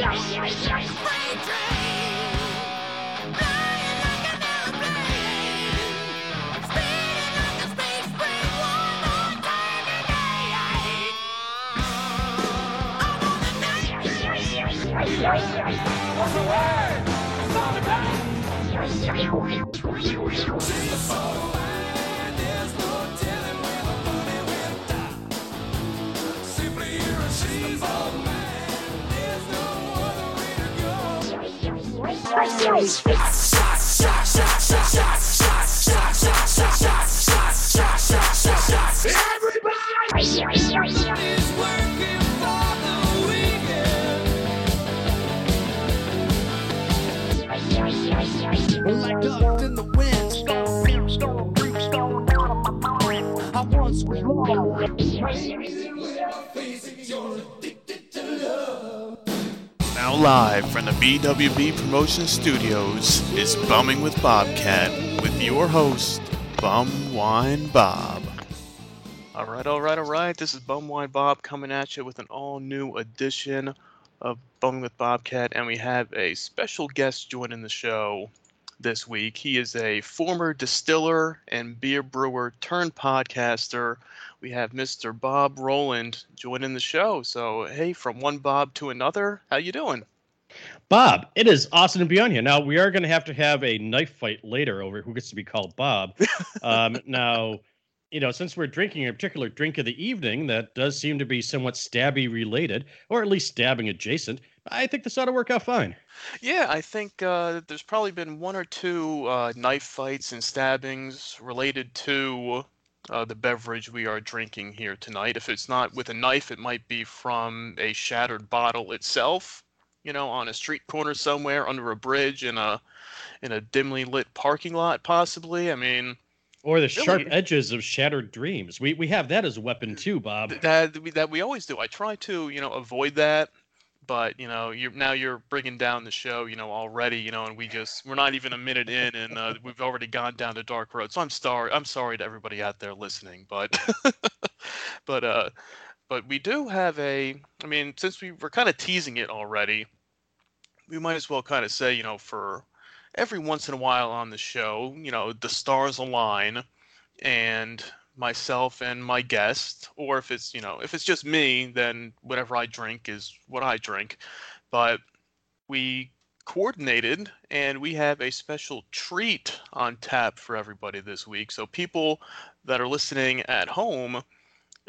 Train, flying like dust in the wind, live from the BWB Promotion Studios is Bumming with Bobcat with your host, Bum Wine Bob. All right, all right, all right. This is Bum Wine Bob coming at you with an all-new edition of Bumming with Bobcat, and we have a special guest joining the show this week. He is a former distiller and beer brewer turned podcaster. We have Mr. Bob Roland joining the show. So, hey, from one Bob to another, how you doing? Bob, it is awesome to be on here. Now we are going to have to have a knife fight later over who gets to be called Bob. um, now, you know, since we're drinking a particular drink of the evening that does seem to be somewhat stabby related, or at least stabbing adjacent, I think this ought to work out fine. Yeah, I think uh, there's probably been one or two uh, knife fights and stabbings related to uh, the beverage we are drinking here tonight. If it's not with a knife, it might be from a shattered bottle itself. You know, on a street corner somewhere, under a bridge, in a in a dimly lit parking lot, possibly. I mean, Or the sharp edges of shattered dreams. We we have that as a weapon too, Bob. that we- that we always do. I try to, you know, avoid that. But you know, you're now you're bringing down the show, you know, already, you know, and we just we're not even a minute in, and uh, we've already gone down the dark road. So I'm sorry, I'm sorry to everybody out there listening, but but uh, but we do have a. I mean, since we were kind of teasing it already, we might as well kind of say, you know, for every once in a while on the show, you know, the stars align, and myself and my guest, or if it's you know if it's just me, then whatever I drink is what I drink. But we coordinated and we have a special treat on tap for everybody this week. So people that are listening at home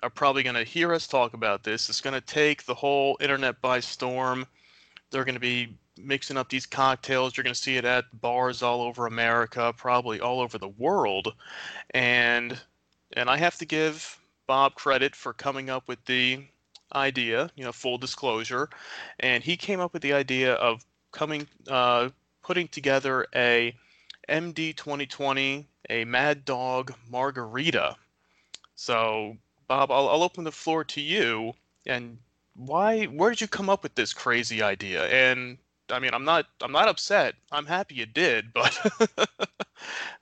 are probably going to hear us talk about this. It's going to take the whole internet by storm. They're going to be mixing up these cocktails. You're going to see it at bars all over America, probably all over the world. And and I have to give Bob credit for coming up with the idea, you know, full disclosure. And he came up with the idea of coming, uh, putting together a MD 2020, a Mad Dog Margarita. So, Bob, I'll, I'll open the floor to you. And why, where did you come up with this crazy idea? And I mean, I'm not, I'm not upset. I'm happy you did, but.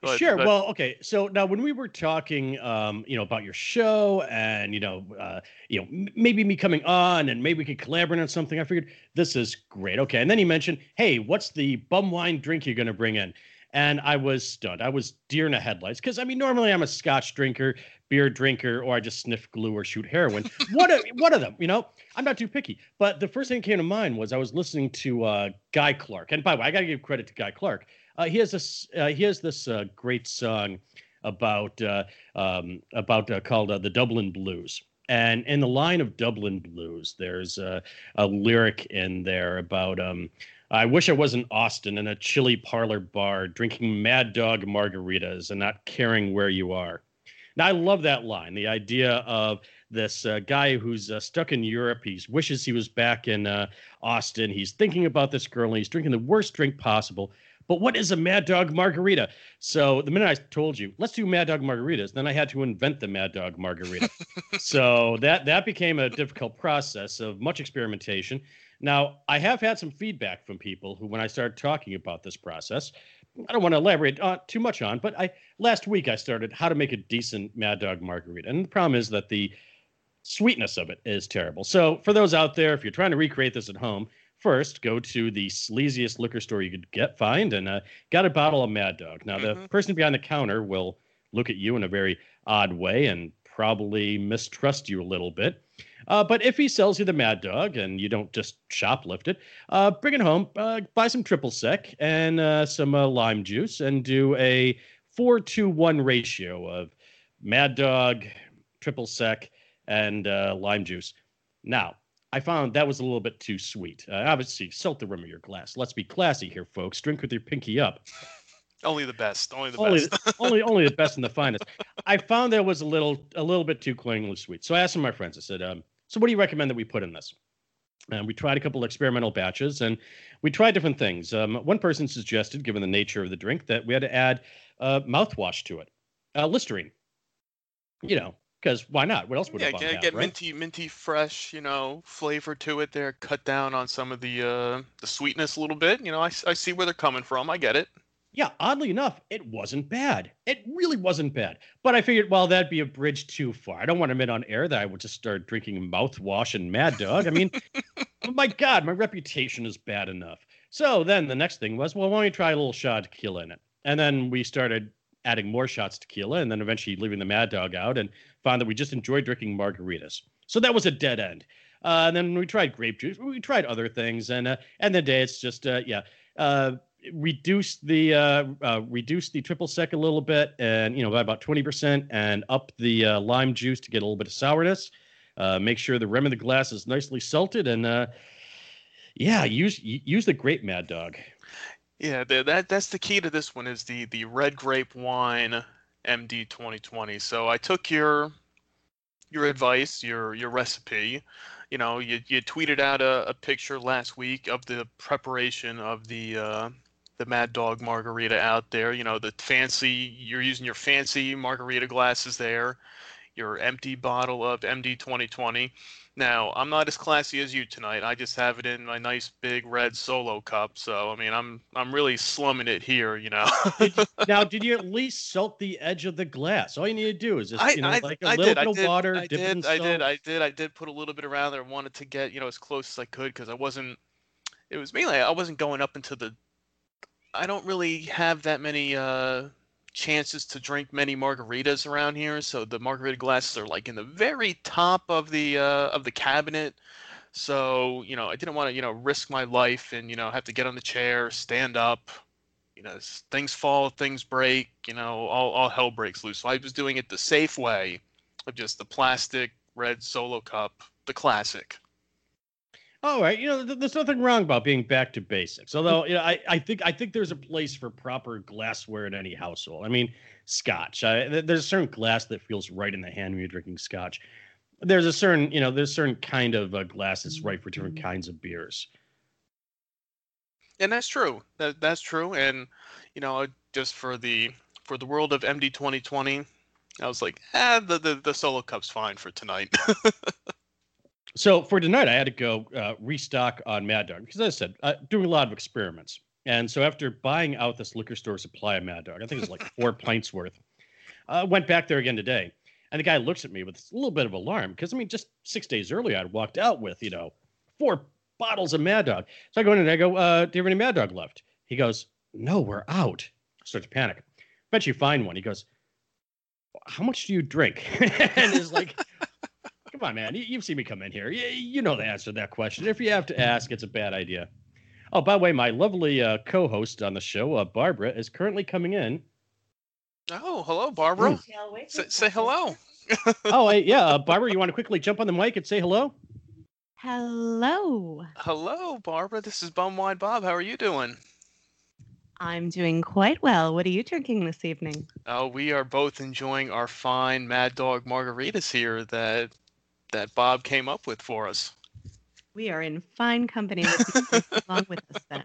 but- sure. but- well, okay. So now, when we were talking, um, you know, about your show, and you know, uh, you know, m- maybe me coming on, and maybe we could collaborate on something. I figured this is great. Okay, and then he mentioned, "Hey, what's the bum wine drink you're going to bring in?" And I was stunned. I was deer in the headlights because I mean, normally I'm a Scotch drinker, beer drinker, or I just sniff glue or shoot heroin. what a, one of them, you know? I'm not too picky. But the first thing that came to mind was I was listening to uh, Guy Clark, and by the way, I got to give credit to Guy Clark. Uh, he has this. Uh, he has this uh, great song about uh, um, about uh, called the Dublin Blues. And in the line of Dublin Blues, there's a, a lyric in there about um, I wish I was in Austin in a Chili Parlor bar drinking Mad Dog margaritas and not caring where you are. Now I love that line. The idea of this uh, guy who's uh, stuck in Europe. He wishes he was back in uh, Austin. He's thinking about this girl and he's drinking the worst drink possible. But what is a Mad Dog margarita? So the minute I told you, let's do Mad Dog margaritas, then I had to invent the Mad Dog margarita. so that that became a difficult process of much experimentation. Now I have had some feedback from people who, when I started talking about this process, I don't want to elaborate uh, too much on, but I last week I started how to make a decent Mad Dog margarita, and the problem is that the sweetness of it is terrible. So for those out there, if you're trying to recreate this at home, first go to the sleaziest liquor store you could get find and uh, got a bottle of Mad Dog. Now the Mhm. person behind the counter will look at you in a very odd way and probably mistrust you a little bit. Uh, but if he sells you the Mad Dog and you don't just shoplift it, uh, bring it home, uh, buy some triple sec and uh, some uh, lime juice, and do a four to one ratio of Mad Dog, triple sec, and uh, lime juice. Now, I found that was a little bit too sweet. Uh, obviously, salt the rim of your glass. Let's be classy here, folks. Drink with your pinky up. Only the best. Only the Only, best. only, only the best and the finest. I found that was a little, a little bit too cloyingly sweet. So I asked some of my friends. I said, um, "So what do you recommend that we put in this?" And we tried a couple experimental batches, and we tried different things. Um, one person suggested, given the nature of the drink, that we had to add uh, mouthwash to it, uh, Listerine. You know, because why not? What else would yeah, get, down, get right? minty, minty, fresh, you know, flavor to it. There, cut down on some of the uh, the sweetness a little bit. You know, I, I see where they're coming from. I get it. Yeah, oddly enough, it wasn't bad. It really wasn't bad. But I figured, well, that'd be a bridge too far. I don't want to admit on air that I would just start drinking mouthwash and Mad Dog. I mean, oh my God, my reputation is bad enough. So then the next thing was, well, why don't we try a little shot of tequila in it? And then we started adding more shots of tequila and then eventually leaving the Mad Dog out and found that we just enjoyed drinking margaritas. So that was a dead end. Uh, and then we tried grape juice. We tried other things. And uh, and the day it's just, uh, yeah. Uh, reduce the uh, uh, the triple sec a little bit, and you know by about twenty percent, and up the uh, lime juice to get a little bit of sourness. Uh, make sure the rim of the glass is nicely salted, and uh, yeah, use use the grape Mad Dog. Yeah, the, that that's the key to this one is the the red grape wine MD 2020. So I took your your advice, your your recipe. You know, you you tweeted out a, a picture last week of the preparation of the uh, the Mad Dog margarita out there. You know, the fancy you're using your fancy margarita glasses there, your empty bottle of MD 2020. Now, I'm not as classy as you tonight. I just have it in my nice big red solo cup. So, I mean, I'm I'm really slumming it here, you know. now, did you at least salt the edge of the glass? All you need to do is just I, you know I, like a I little did, bit I of did, water, I dip it in did, I did, I did, I did put a little bit around there. I wanted to get you know as close as I could because I wasn't. It was mainly I wasn't going up into the. I don't really have that many uh chances to drink many margaritas around here, so the margarita glasses are like in the very top of the uh of the cabinet. So you know I didn't want to you know risk my life and you know have to get on the chair, stand up. You know, things fall, things break. You know, all all hell breaks loose. So I was doing it the safe way of just the plastic red solo cup, the classic. All right, you know, th- there's nothing wrong about being back to basics. Although, you know, I, I think I think there's a place for proper glassware in any household. I mean, scotch. I, th- there's a certain glass that feels right in the hand when you're drinking scotch. There's a certain, you know, there's a certain kind of uh, glass that's right for different kinds of beers. And that's true. That that's true. And you know, just for the for the world of MD 2020, I was like, ah, the the, the solo cup's fine for tonight. So for tonight, I had to go uh, restock on Mad Dog because, as I said, uh, doing a lot of experiments. And so after buying out this liquor store supply of Mad Dog, I think it's like four pints worth, I went back there again today. And the guy looks at me with a little bit of alarm because, I mean, just six days earlier, I'd walked out with, you know, four bottles of Mad Dog. So I go in and I go, uh, do you have any Mad Dog left? He goes, no, we're out. I start to panic. I Bet you find one. He goes, how much do you drink? and is like, come on, man. You, you've seen me come in here. You, you know the answer to that question. If you have to ask, it's a bad idea. Oh, by the way, my lovely uh, co-host on the show, uh, Barbara, is currently coming in. oh, hello, Barbara. Mm. Say, say hello. Oh, I, yeah, uh, Barbara, you want to quickly jump on the mic and say hello? Hello. Hello, Barbara. This is Bum Wine Bob. How are you doing? I'm doing quite well. What are you drinking this evening? Oh, we are both enjoying our fine Mad Dog margaritas here that that Bob came up with for us. We are in fine company with you along with us then.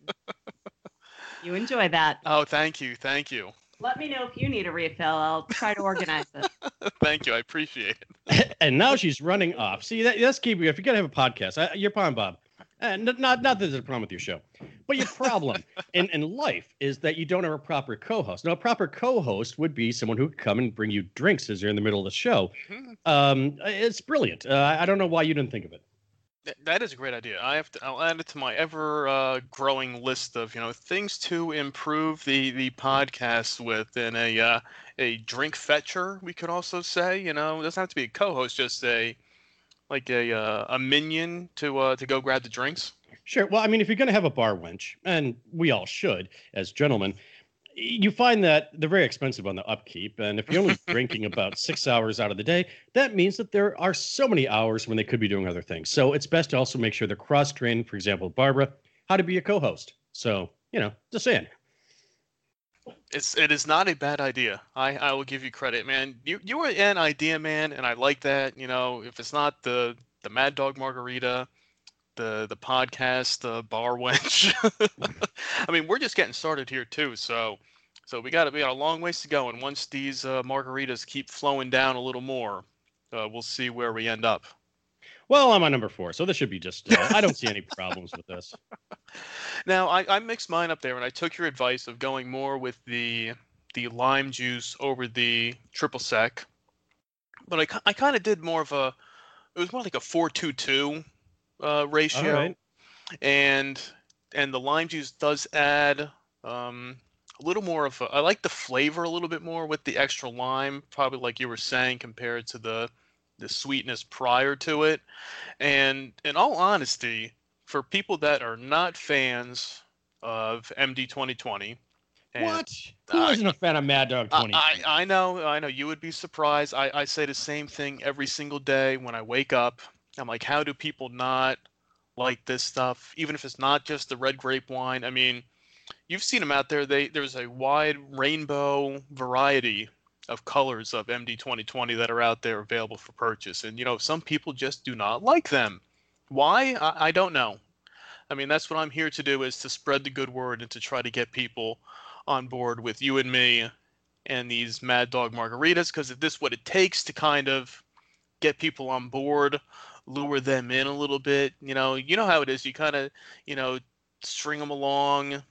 You enjoy that. Oh, thank you, thank you, Let me know if you need a refill. I'll try to organize it. thank you. I appreciate it. and now she's running off. See, that, that's keeping. If you're gonna have a podcast, I, you're fine, Bob. Uh, not, not that there's a problem with your show, But your problem in, in life is that you don't have a proper co-host. Now, a proper co-host would be someone who would come and bring you drinks as you're in the middle of the show. Mhm. Um, it's brilliant. Uh, I don't know why you didn't think of it. Th- That is a great idea. I have to. I'll add it to my ever uh, growing list of you know things to improve the the podcast with. In a uh, a drink fetcher, we could also say. You know, it doesn't have to be a co-host, just a like a uh, a minion to uh, to go grab the drinks. Sure. Well, I mean, if you're going to have a bar wench, and we all should as gentlemen, you find that they're very expensive on the upkeep. And if you're only drinking about six hours out of the day, that means that there are so many hours when they could be doing other things. So it's best to also make sure they're cross trained. For example, Barbara, how to be a co host. So, you know, just saying. It's it is not a bad idea. I I will give you credit, man. You you are an idea man, and I like that. You know, if it's not the the Mad Dog Margarita, the the podcast, the bar wench. I mean, we're just getting started here too. So so we got we got a long ways to go, and once these uh, margaritas keep flowing down a little more, uh, we'll see where we end up. Well, I'm on number four. So this should be just, uh, I don't see any problems with this. Now I, I mixed mine up there, and I took your advice of going more with the the lime juice over the triple sec. But I, I kind of did more of a it was more like a four two two uh, ratio, right. and and the lime juice does add um, a little more of a, I like the flavor a little bit more with the extra lime, probably like you were saying compared to the the sweetness prior to it. And in all honesty, for people that are not fans of MD 2020, and What? Who I- not a fan of Mad Dog I, 20? I, I know, I know. You would be surprised. I, I say the same thing every single day when I wake up. I'm like, how do people not like this stuff? Even if it's not just the red grape wine. I mean, you've seen them out there. They there's a wide rainbow variety of colors of MD 2020 that are out there available for purchase, and you know, some people just do not like them. Why? I, I don't know. I mean, that's what I'm here to do is to spread the good word and to try to get people on board with you and me and these Mad Dog margaritas because if this is what it takes to kind of get people on board, lure them in a little bit, you know, you know how it is. You kind of, you know, string them along,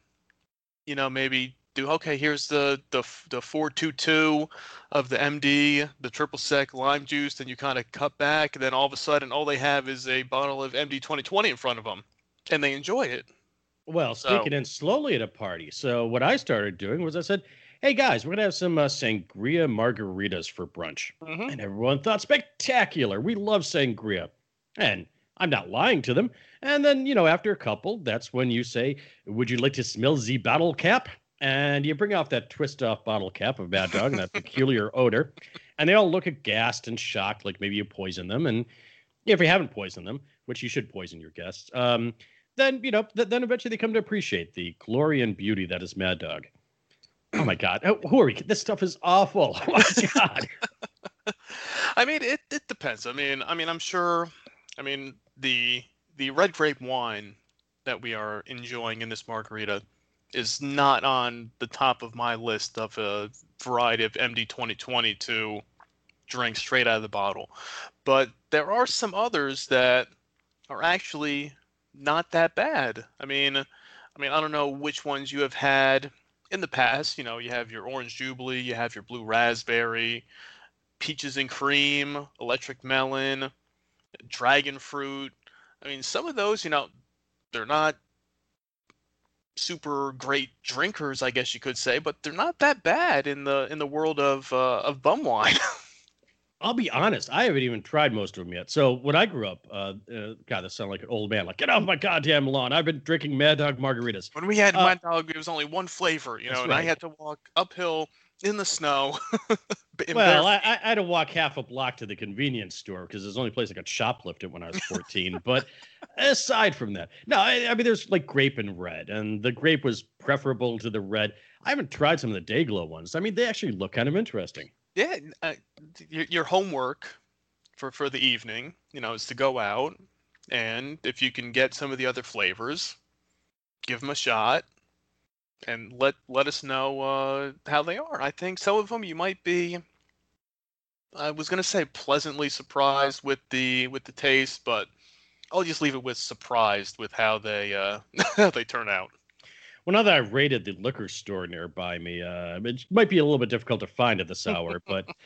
you know, maybe do okay. Here's the the the four two two of the MD, the triple sec lime juice. Then you kind of cut back, and then all of a sudden, all they have is a bottle of MD 2020 in front of them, and they enjoy it. Well, So- sneaking in slowly at a party. So what I started doing was I said, "Hey guys, we're gonna have some uh, sangria margaritas for brunch," Mhm. and everyone thought spectacular. We love sangria, and I'm not lying to them. And then you know, after a couple, that's when you say, "Would you like to smell the bottle cap?" And you bring off that twist off bottle cap of Mad Dog and that peculiar odor, and they all look aghast and shocked, like maybe you poisoned them. And if you haven't poisoned them, which you should poison your guests, um, then you know, th- then eventually they come to appreciate the glory and beauty that is Mad Dog. Oh my God, Oh, who are we? This stuff is awful. Oh my God. I mean, it, it depends. I mean, I mean, I'm sure. I mean, the the red grape wine that we are enjoying in this margarita is not on the top of my list of a variety of MD 2020 to drink straight out of the bottle. But there are some others that are actually not that bad. I mean, I mean, I don't know which ones you have had in the past. You know, you have your orange jubilee, you have your blue raspberry, peaches and cream, electric melon, dragon fruit. I mean, some of those, you know, they're not super great drinkers, I guess you could say, but they're not that bad in the in the world of uh, of bum wine. I'll be honest, I haven't even tried most of them yet. So when I grew up, uh, uh, God, that sounded like an old man. Like, get off my goddamn lawn! I've been drinking Mad Dog margaritas. when we had Uh, Mad Dog, it was only one flavor, you know, and I had to walk uphill in the snow. Well, I, I had to walk half a block to the convenience store because it's the only place I got shoplifted when I was 14. but aside from that, no, I, I mean, there's like grape and red, and the grape was preferable to the red. I haven't tried some of the Dayglow ones. I mean, they actually look kind of interesting. yeah, uh, your, your homework for for the evening, you know, is to go out and if you can get some of the other flavors, give them a shot and let let us know uh, how they are. I think some of them you might be. I was gonna say pleasantly surprised with the with the taste, but I'll just leave it with surprised with how they uh, how they turn out. Well, now that I've raided the liquor store nearby me, uh, it might be a little bit difficult to find at this hour, but.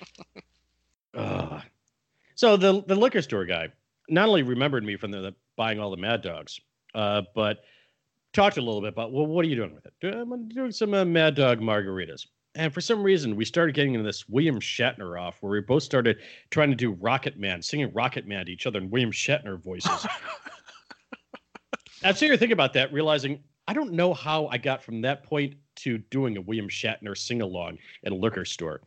Uh, so the the liquor store guy not only remembered me from the, the buying all the Mad Dogs, uh, but talked a little bit about well, what are you doing with it? "Uh, I'm doing some uh, Mad Dog margaritas. And for some reason, we started getting into this William Shatner off, where we both started trying to do Rocket Man, singing Rocket Man to each other in William Shatner voices. And so you're thinking about that, realizing I don't know how I got from that point to doing a William Shatner sing along at a liquor store.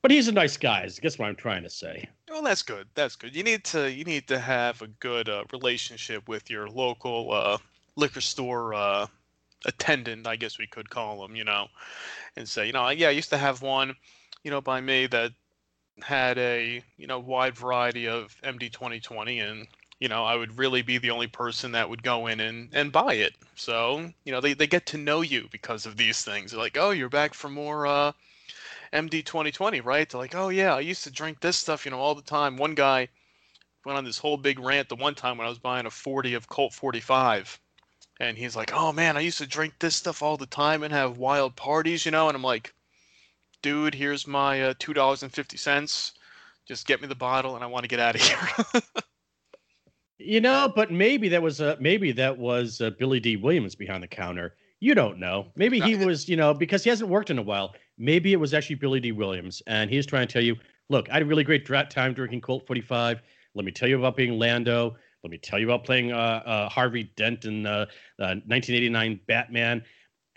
But he's a nice guy. I guess what I'm trying to say. Well, that's good. That's good. You need to you need to have a good uh, relationship with your local uh, liquor store uh, attendant, I guess we could call them. You know, and say, you know, yeah, I used to have one, you know, by me that had a you know wide variety of MD 2020, and you know, I would really be the only person that would go in and, and buy it. So, you know, they, they get to know you because of these things. They're like, oh, you're back for more uh, MD 2020, right? They're like, oh, yeah, I used to drink this stuff, you know, all the time. One guy went on this whole big rant the one time when I was buying a 40 of Colt 45. And he's like, oh, man, I used to drink this stuff all the time and have wild parties, you know? And I'm like, dude, here's my uh, $2.50. Just get me the bottle and I want to get out of here. You know, but maybe that was uh, maybe that was uh, Billy Dee Williams behind the counter. You don't know. Maybe he was, you know, because he hasn't worked in a while. Maybe it was actually Billy Dee Williams, and he's trying to tell you, look, I had a really great time drinking Colt 45. Let me tell you about being Lando. Let me tell you about playing uh, uh, Harvey Dent in uh, uh, 1989 Batman.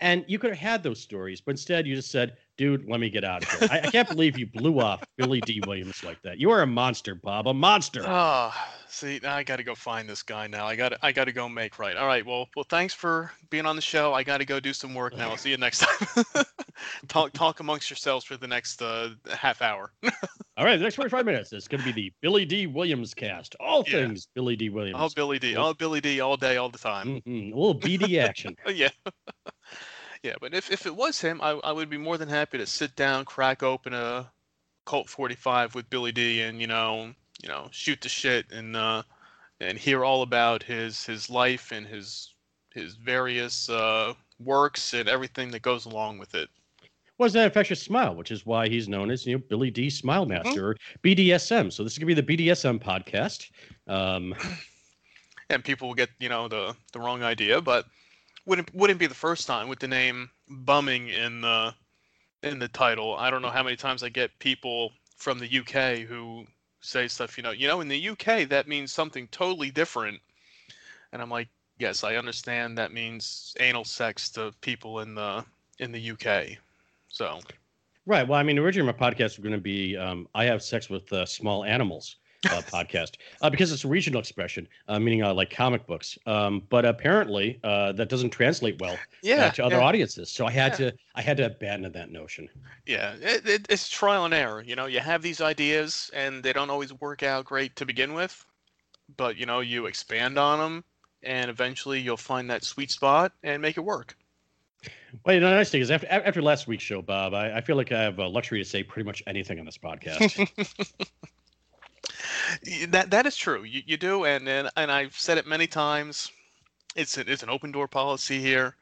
And you could have had those stories, but instead you just said, dude, let me get out of here. I, I can't believe you blew off Billy Dee Williams like that. You are a monster, Bob, a monster. Oh, see, now I got to go find this guy now. I got to I got to go make right. All right. Well, well, thanks for being on the show. I got to go do some work now. I'll see you next time. talk talk amongst yourselves for the next uh, half hour. All right, the next 45 minutes is going to be the Billy Dee Williams cast. All Yeah. things Billy Dee Williams. Oh, Billy Dee. Oh, Billy Dee. All day, all the time. Mhm, A little BD action. Yeah. Yeah, but if, if it was him, I, I would be more than happy to sit down, crack open a Colt 45 with Billy Dee, and you know, you know, shoot the shit and uh, and hear all about his his life and his his various uh, works and everything that goes along with it. Was that infectious smile, which is why he's known as you know Billy Dee Smile Master or BDSM. So this is going to be the BDSM podcast. Um, and people will get you know the the wrong idea, but wouldn't wouldn't be the first time with the name bumming in the in the title. I don't know how many times I get people from the UK who say stuff, you know, you know, in the UK that means something totally different, and I'm like, yes, I understand that means anal sex to people in the in the UK. So right. Well, I mean, originally my podcast was going to be um, "I have sex with uh, small animals." Uh, podcast uh, because it's a regional expression, uh, meaning uh, like comic books. Um, but apparently, uh, that doesn't translate well uh, to other yeah. audiences. So I had Yeah. to I had to abandon that notion. Yeah, it, it, it's trial and error. You know, you have these ideas and they don't always work out great to begin with, but you know, you expand on them and eventually you'll find that sweet spot and make it work. Well, you know, the nice thing is after after last week's show, Bob, I, I feel like I have a luxury to say pretty much anything on this podcast. That that is true. You, you do, and, and and I've said it many times. It's a, it's an open door policy here.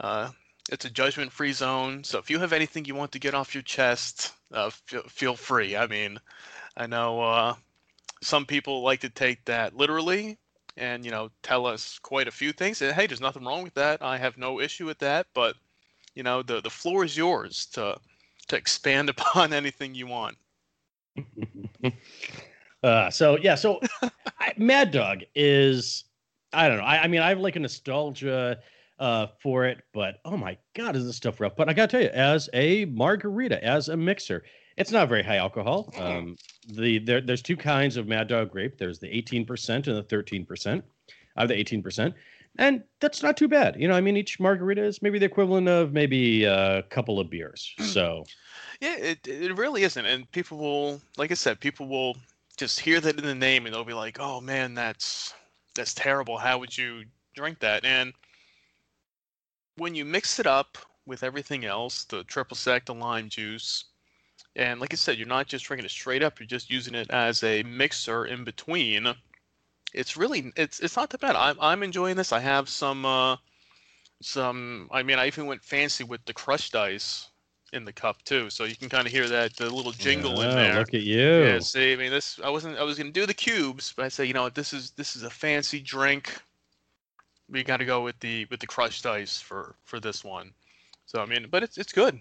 Uh, it's a judgment free zone. So if you have anything you want to get off your chest, uh, feel, feel free. I mean, I know uh, some people like to take that literally and you know tell us quite a few things. And hey, there's nothing wrong with that. I have no issue with that. But you know, the the floor is yours to to expand upon anything you want. uh, so yeah, so I, Mad Dog is I don't know. I, I mean, I have like a nostalgia uh, for it, but oh my god, is this stuff rough? But I gotta tell you, as a margarita, as a mixer, it's not very high alcohol. Um, the there, there's two kinds of Mad Dog grape. There's the 18% and the 13%. I have the 18%. And that's not too bad. You know, I mean, each margarita is maybe the equivalent of maybe a couple of beers. So, Yeah, it it really isn't, and people will, like I said, people will just hear that in the name and they'll be like, "Oh man, that's that's terrible. How would you drink that?" And when you mix it up with everything else, the triple sec, the lime juice, and like I said, you're not just drinking it straight up; you're just using it as a mixer in between. It's really it's it's not that bad. I'm I'm enjoying this. I have some uh, some. I mean, I even went fancy with the crushed ice in the cup too, so you can kind of hear that the little jingle in there. Look at you. Yeah, see, I mean, this I wasn't. I was gonna do the cubes, but I said, you know what, this is this is a fancy drink. We got to go with the with the crushed ice for for this one. So I mean, but it's it's good.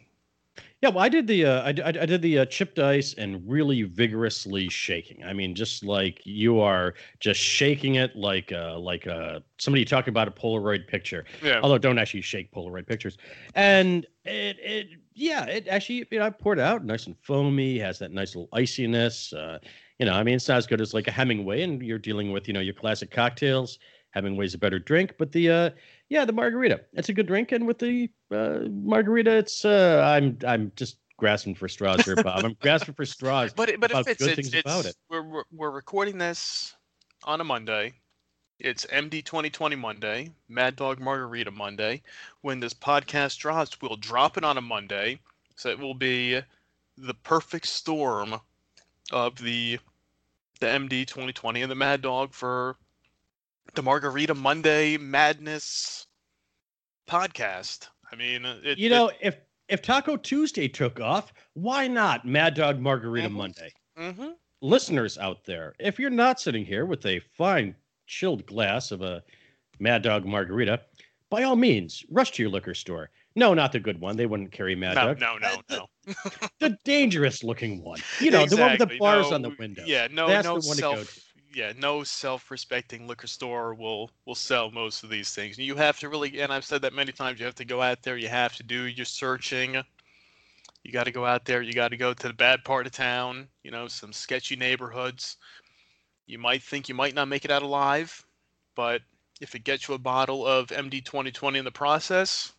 Yeah, well, I did the uh, I, I I did the uh, chipped ice and really vigorously shaking. I mean, just like you are just shaking it like uh, like uh, somebody talking about a Polaroid picture. Yeah. Although don't actually shake Polaroid pictures. And it it yeah, it actually you know I poured it out nice and foamy, has that nice little iciness. Uh, you know, I mean, it's not as good as like a Hemingway, and you're dealing with you know your classic cocktails. Hemingway's a better drink, but the uh, yeah, the margarita, it's a good drink, and with the uh, margarita, it's uh, I'm I'm just grasping for straws here, Bob. I'm grasping for straws. But it, but it about fits. good It's, things it's, about it. We're we're recording this on a Monday. It's MD 2020 Monday, Mad Dog Margarita Monday. When this podcast drops, we'll drop it on a Monday, so it will be the perfect storm of the the MD 2020 and the Mad Dog for the Margarita Monday Madness podcast. I mean, it, you know, if if Taco Tuesday took off, why not Mad Dog Margarita Mhm. Monday? hmm Listeners out there, if you're not sitting here with a fine chilled glass of a Mad Dog Margarita, by all means, rush to your liquor store. No, not the good one. They wouldn't carry Mad no, Dog. no, no, Uh, no. The dangerous looking one. You know, the one with the bars no, on the window. Yeah, no, That's no the one to go self. Yeah, no self-respecting liquor store will will sell most of these things. You have to really, and I've said that many times. You have to go out there. You have to do your searching. You got to go out there. You got to go to the bad part of town. You know, some sketchy neighborhoods. You might think you might not make it out alive, but if it gets you a bottle of MD 2020 in the process,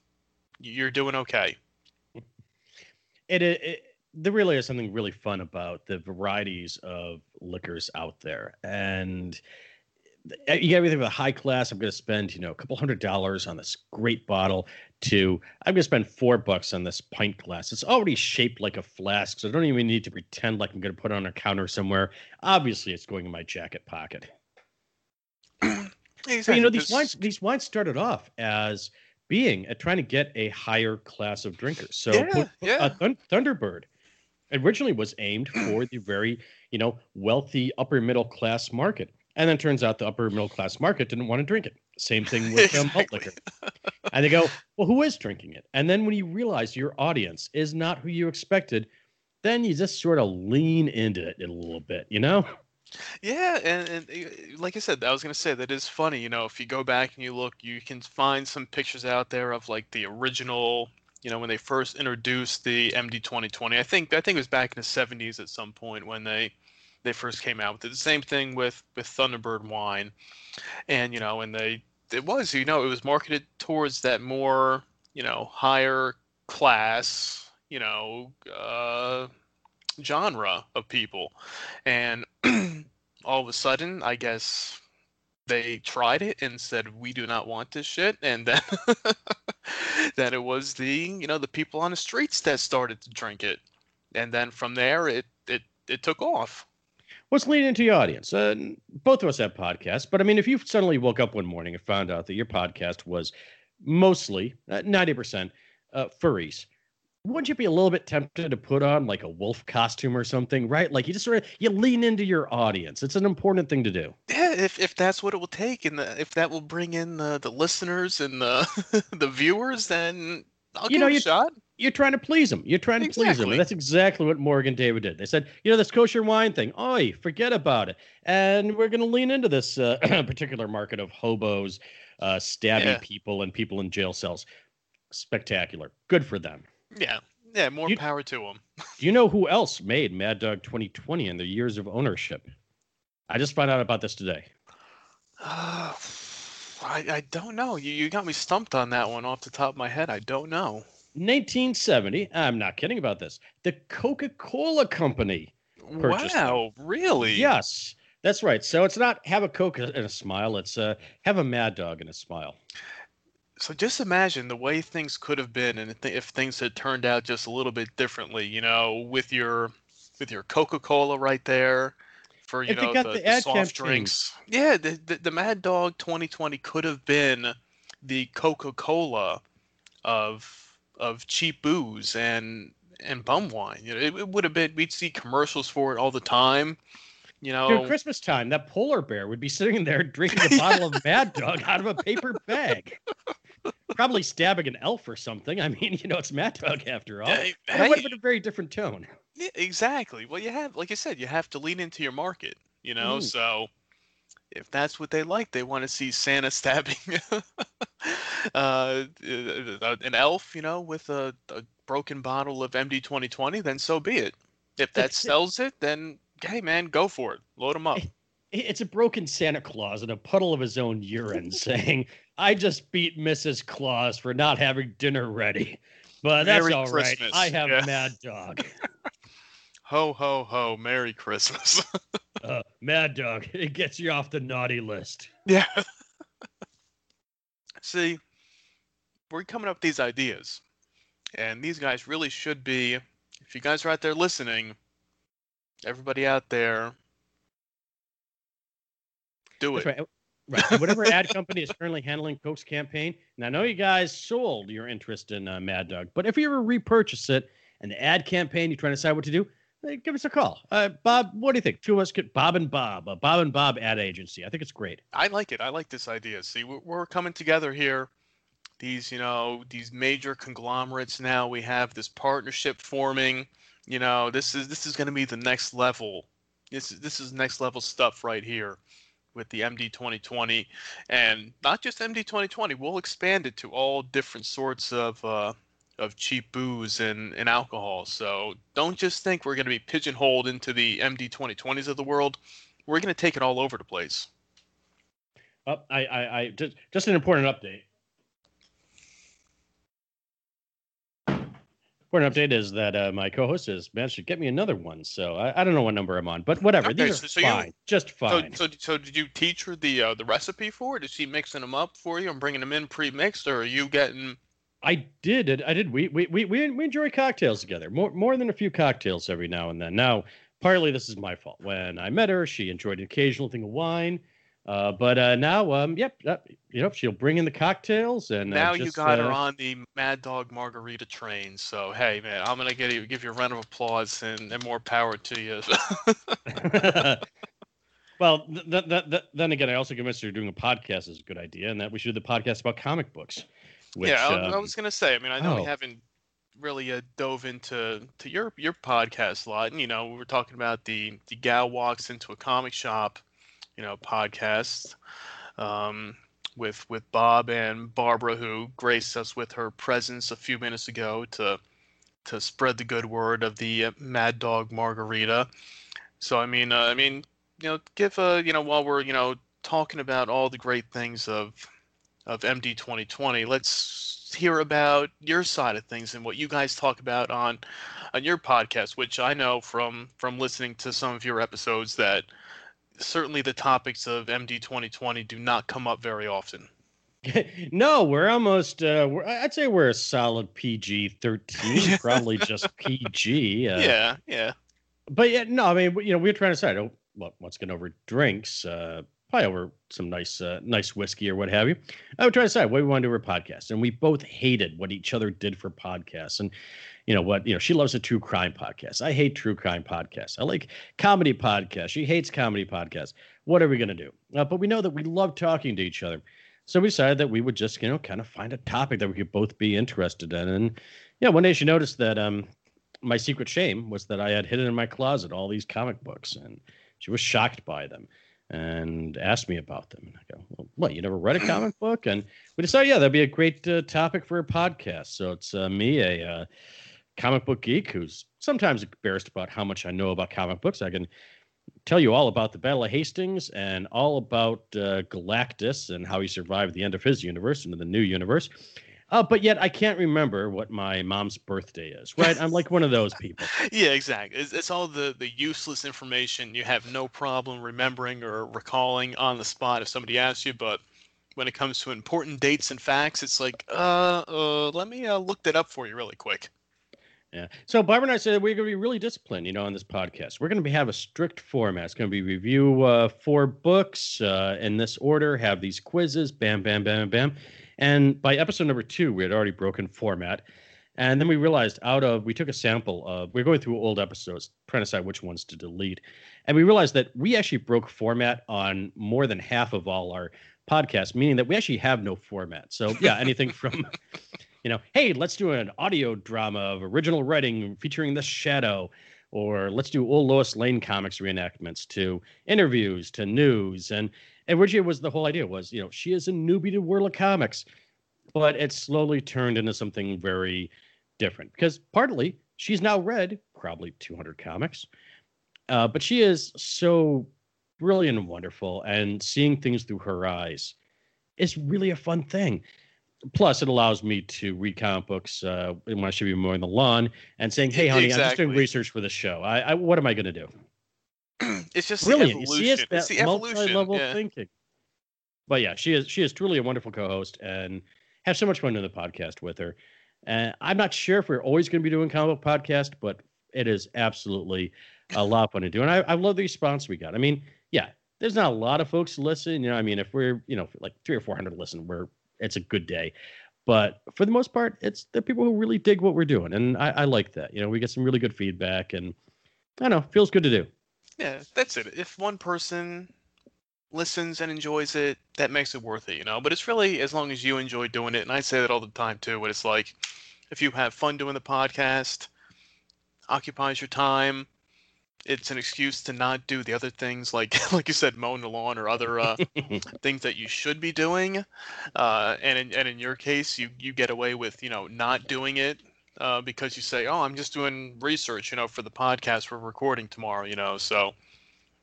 you're doing okay. it, it, it there really is something really fun about the varieties of liquors out there and you get everything with a high class i'm going to spend you know a couple hundred dollars on this great bottle to i'm going to spend four bucks on this pint glass. It's already shaped like a flask so i don't even need to pretend like i'm going to put it on a counter somewhere. Obviously it's going in my jacket pocket. So, you know these wines these wines started off as being uh, trying to get a higher class of drinkers so Yeah, put- yeah. uh, Thun- thunderbird originally was aimed for the very you know wealthy upper middle class market and then turns out the upper middle class market didn't want to drink it same thing with um, malt liquor and they go well who is drinking it and then when you realize your audience is not who you expected then you just sort of lean into it a little bit you know Yeah, and, and uh, like I said, I was gonna say that is funny. You know, if you go back and you look, you can find some pictures out there of like the original. You know, when they first introduced the MD 2020, I think I think it was back in the 70s at some point when they they first came out with it. The same thing with with Thunderbird wine, and you know, and they it was you know it was marketed towards that more you know higher class you know uh, genre of people, and all of a sudden, I guess they tried it and said we do not want this shit, and then then it was the you know the people on the streets that started to drink it, and then from there it it it took off. What's leading into your audience? Uh, both of us have podcasts, but I mean, if you suddenly woke up one morning and found out that your podcast was mostly uh, ninety percent uh, furries, wouldn't you be a little bit tempted to put on like a wolf costume or something? Right? Like you just sort of you lean into your audience. It's an important thing to do. Yeah, if if that's what it will take, and the, if that will bring in the, the listeners and the the viewers, then I'll You give know, it a you- shot. You're trying to please them. You're trying to please them, and that's exactly what Mogen David did. They said, you know, this kosher wine thing. Oi, forget about it. And we're going to lean into this uh, particular market of hobos, uh, stabbing Yeah. people, and people in jail cells. Spectacular. Good for them. Yeah, yeah, more You- power to them. Do you know who else made Mad Dog 2020 in the years of ownership? I just found out about this today. Uh, I I don't know. You you got me stumped on that one off the top of my head. I don't know. 1970. I'm not kidding about this. The Coca Cola Company. Purchased them. Wow, really? Yes, that's right. So it's not have a Coke and a smile. It's uh, have a Mad Dog and a smile. So just imagine the way things could have been, and if, things had turned out just a little bit differently. You know, with your with your Coca Cola right there, for you If know the, the the soft drinks. Yeah, the, the the Mad Dog 2020 could have been the Coca-Cola of of cheap booze and and bum wine. You know, it, it would have been we'd see commercials for it all the time. You know, During Christmas time, that polar bear would be sitting there drinking a bottle of Mad Dog out of a paper bag. Probably stabbing an elf or something. I mean, you know, it's Mad Dog after all. Hey, it would have been a very different tone. yeah, exactly. Well, you have, like I said, you have to lean into your market. You know, Mm. so if that's what they like, they want to see Santa stabbing uh, uh, an elf, you know, with a, a broken bottle of MD 2020, then so be it. If that sells it, then hey, man, go for it. Load them up. It's a broken Santa Claus in a puddle of his own urine saying, I just beat Mrs. Claus for not having dinner ready. But that's Merry all right. Christmas." I have Yeah. Mad Dog. Ho, ho, ho. Merry Christmas. Uh, Mad Dog. It gets you off the naughty list. yeah. See, we're coming up with these ideas. And these guys really should be, if you guys are out there listening, everybody out there, do That's it. right. Right. Whatever ad company is currently handling Coke's campaign, and I know you guys sold your interest in uh, Mad Dog, but if you ever repurchase it and the ad campaign, you're trying to decide what to do, give us a call. Uh, Bob, what do you think? Two of us could, Bob and Bob, a Bob and Bob ad agency. I think it's great. I like it. I like this idea. See, we're, we're coming together here. These, you know, these major conglomerates now. We have this partnership forming. You know, this is this is going to be the next level. This is this is next level stuff right here with the MD 2020, and not just MD 2020. We'll expand it to all different sorts of uh, of cheap booze and, and alcohol. So don't just think we're going to be pigeonholed into the MD 2020s of the world. We're going to take it all over the place. Oh, I, I, I just, just an important update. Important update is that uh, my co-host has managed to get me another one, so I, I don't know what number I'm on, but whatever. Okay, These are so- so you- fine, just So, fine. so, so did you teach her the uh, the recipe for it? Is she mixing them up for you and bringing them in pre-mixed, or are you getting? I did. I did. We we we we we enjoy cocktails together. More more than a few cocktails every now and then. Now, partly this is my fault. When I met her, she enjoyed an occasional thing of wine. Uh, but uh, now, um, yep, yep, you know, she'll bring in the cocktails, and uh, now you got uh, her on the Mad Dog Margarita train. So hey, man, I'm gonna get you, give you a round of applause and, and more power to you. well, th- th- th- then again, I also convinced her doing a podcast is a good idea, and that we should do the podcast about comic books. Which, yeah, I, I um, was gonna say. I mean, I know we oh. haven't really uh, dove into to your your podcast a lot, and you know, we were talking about the the gal walks into a comic shop, you know, podcast, um, with with Bob and Barbara, who graced us with her presence a few minutes ago to to spread the good word of the uh, Mad Dog Margarita. So I mean, uh, I mean, you know, give a you know while we're you know talking about all the great things of of MD 2020. Let's hear about your side of things and what you guys talk about on on your podcast, which I know from from listening to some of your episodes that certainly the topics of MD 2020 do not come up very often. no, we're almost. Uh, we're, I'd say we're a solid PG thirteen, probably just PG. Uh, yeah, yeah. but yeah, no, I mean, you know, we are trying to decide, oh, what, what's going over drinks, uh, probably over some nice, uh, nice whiskey or what have you. I would try to decide what we want to do for podcast, and we both hated what each other did for podcasts, and you know what, you know, she loves a true crime podcast. I hate true crime podcasts. I like comedy podcasts. She hates comedy podcasts. What are we going to do? Uh, but we know that we love talking to each other. So we decided that we would just, you know, kind of find a topic that we could both be interested in. And yeah, one day she noticed that um, my secret shame was that I had hidden in my closet all these comic books, and she was shocked by them and asked me about them. And I go, well, "What? You never read a comic book?" And we decided, yeah, that'd be a great uh, topic for a podcast. So it's uh, me, a uh, comic book geek who's sometimes embarrassed about how much I know about comic books. I can tell you all about the Battle of Hastings and all about uh, Galactus and how he survived the end of his universe into the new universe. Uh, but yet I can't remember what my mom's birthday is. Right? I'm like one of those people. Yeah, exactly. It's, it's all the, the useless information you have no problem remembering or recalling on the spot if somebody asks you. But when it comes to important dates and facts, it's like, uh, uh let me uh, look that up for you really quick. Yeah. So Barbara and I said we're going to be really disciplined, you know, on this podcast. We're going to have a strict format. It's going to be review uh, four books uh, in this order, have these quizzes, bam, bam, bam, bam. And by episode number two, we had already broken format. And then we realized out of, we took a sample of, we are going through old episodes, trying to decide which ones to delete. And we realized that we actually broke format on more than half of all our podcasts, meaning that we actually have no format. So, yeah, anything from, you know, hey, let's do an audio drama of original writing featuring the shadow, or let's do old Lois Lane comics reenactments to interviews to news. And, and originally was the whole idea was, you know, she is a newbie to World of Comics but it slowly turned into something very different because partly she's now read probably 200 comics, uh, but she is so brilliant and wonderful, and seeing things through her eyes is really a fun thing. Plus, it allows me to read comic books uh, when I should be mowing the lawn and saying, "Hey, honey, I'm just doing research for the show. I, I what am I going to do?" it's just Brilliant. the You see, it's it's that multi-level yeah. thinking. But yeah, she is she is truly a wonderful co-host, and have so much fun doing the podcast with her. And I'm not sure if we're always going to be doing comic book podcast, but it is absolutely a lot of fun to do. And I, I love the response we got. I mean, yeah, there's not a lot of folks listen. You know, I mean, if we're you know like three or four hundred listen, we're it's a good day. But for the most part, it's the people who really dig what we're doing, and I, I like that. You know, we get some really good feedback, and I don't know, feels good to do. Yeah, that's it. If one person listens and enjoys it, that makes it worth it, you know. But it's really as long as you enjoy doing it, and I say that all the time too. But it's like if you have fun doing the podcast, occupies your time. It's an excuse to not do the other things, like like you said, mowing the lawn or other uh, things that you should be doing. Uh, and in, and in your case, you you get away with you know not doing it uh, because you say, "Oh, I'm just doing research, you know, for the podcast we're recording tomorrow," you know. So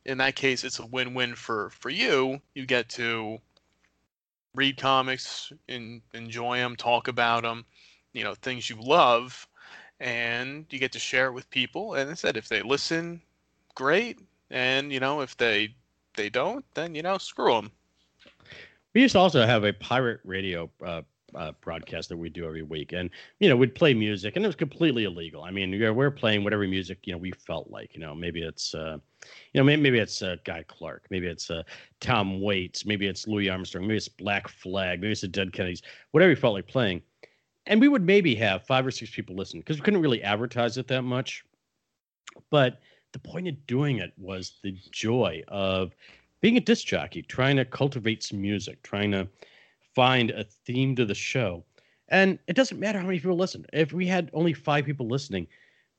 in that case, it's a win-win for for you. You get to read comics, and enjoy them, talk about them, you know, things you love, and you get to share it with people. And I said, if they listen, great, and you know, if they they don't, then you know, screw them. We used to also have a pirate radio uh, uh, broadcast that we do every week, and you know we'd play music, and it was completely illegal. I mean, we're, we're playing whatever music you know we felt like. You know, maybe it's uh, you know maybe, maybe it's uh, Guy Clark, maybe it's uh, Tom Waits, maybe it's Louis Armstrong, maybe it's Black Flag, maybe it's the Dead Kennedys, whatever you felt like playing. And we would maybe have five or six people listen because we couldn't really advertise it that much. But the point of doing it was the joy of being a disc jockey, trying to cultivate some music, trying to find a theme to the show. And it doesn't matter how many people listen. If we had only five people listening,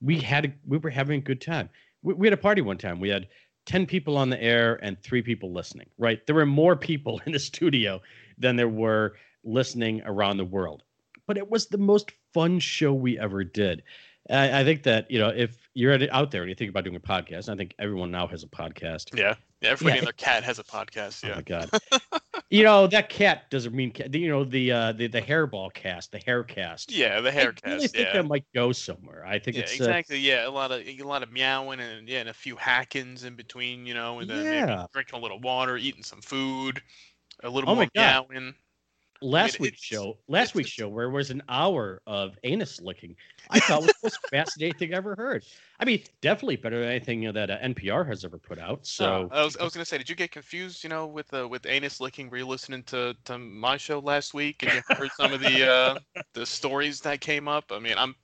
we had a, we were having a good time. We, we had a party one time. We had ten people on the air and three people listening. Right, there were more people in the studio than there were listening around the world. But it was the most fun show we ever did. I, I think that you know if you're out there and you think about doing a podcast, I think everyone now has a podcast. Yeah, yeah. Everybody Yeah. and their cat has a podcast. Yeah. Oh Yeah. my god. you know that cat doesn't mean cat. You know the uh, the the hairball cast, the hair cast. Yeah, the hair cast. I really think Yeah. that might go somewhere. I think Yeah, it's uh, exactly. Yeah, a lot of a lot of meowing and yeah, and a few hackings in between, you know, and then Yeah. drinking a little water, eating some food, a little Oh more meowing. Last week's show. Last week's show where it was an hour of anus licking. I thought was the most fascinating thing I ever heard. I mean, definitely better than anything that uh, NPR has ever put out. So Uh, I was I was gonna say, did you get confused, you know, with uh, with anus licking? Were you listening to to my show last week and you heard some of the uh the stories that came up? I mean, I'm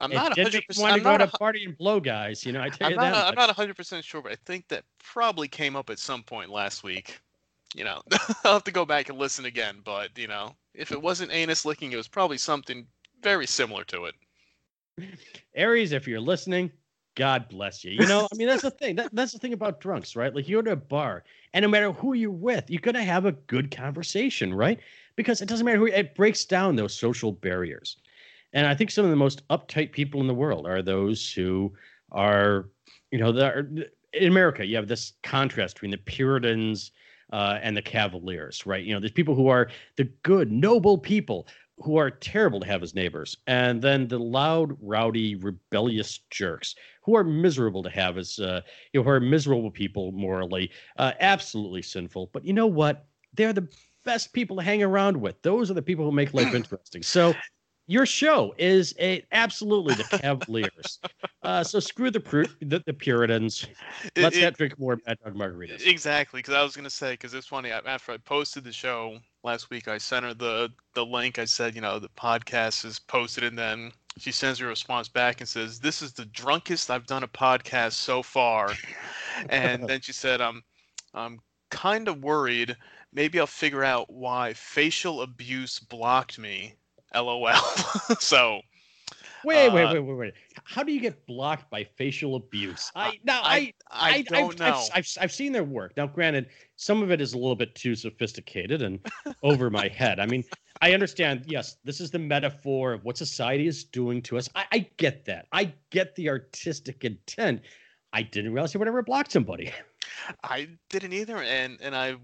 I'm it not hundred make me percent. want I'm to go not to a party and blow guys. You know, I tell I'm you not, that. a- I'm not 100% sure, but I think that probably came up at some point last week. You know, I'll have to go back and listen again, but, you know, if it wasn't anus licking, it was probably something very similar to it. Aries, if you're listening, God bless you. You know, I mean, that's the thing. That, that's the thing about drunks, right? Like you go to a bar, and no matter who you're with, you're gonna have a good conversation, right? Because it doesn't matter who. It breaks down those social barriers. And I think some of the most uptight people in the world are those who are, you know, are, in America. You have this contrast between the Puritans uh, and the Cavaliers, right? You know, there's people who are the good, noble people who are terrible to have as neighbors, and then the loud, rowdy, rebellious jerks who are miserable to have as, uh, you know, who are miserable people morally, uh, absolutely sinful. But you know what? They're the best people to hang around with. Those are the people who make life interesting. So. Your show is a absolutely the Cavaliers. Uh, so screw the, the the Puritans. Let's it- not drink more Mad Dog margaritas. Exactly, because I was gonna say, because it's funny. After I posted the show, last week I sent her the the link. I said, you know, the podcast is posted, and then she sends me a response back and says, "This is the drunkest I've done a podcast so far." and then she said, "I'm I'm kind of worried. Maybe I'll figure out why facial abuse blocked me." LOL. so Wait, wait, Uh, wait, wait, wait. How do you get blocked by facial abuse? I now I I I, don't I've, know. I've, I've, I've seen their work. Now, granted, some of it is a little bit too sophisticated and over my head. I mean, I understand. Yes, this is the metaphor of what society is doing to us. I, I get that. I get the artistic intent. I didn't realize you would ever block somebody. I didn't either, and and I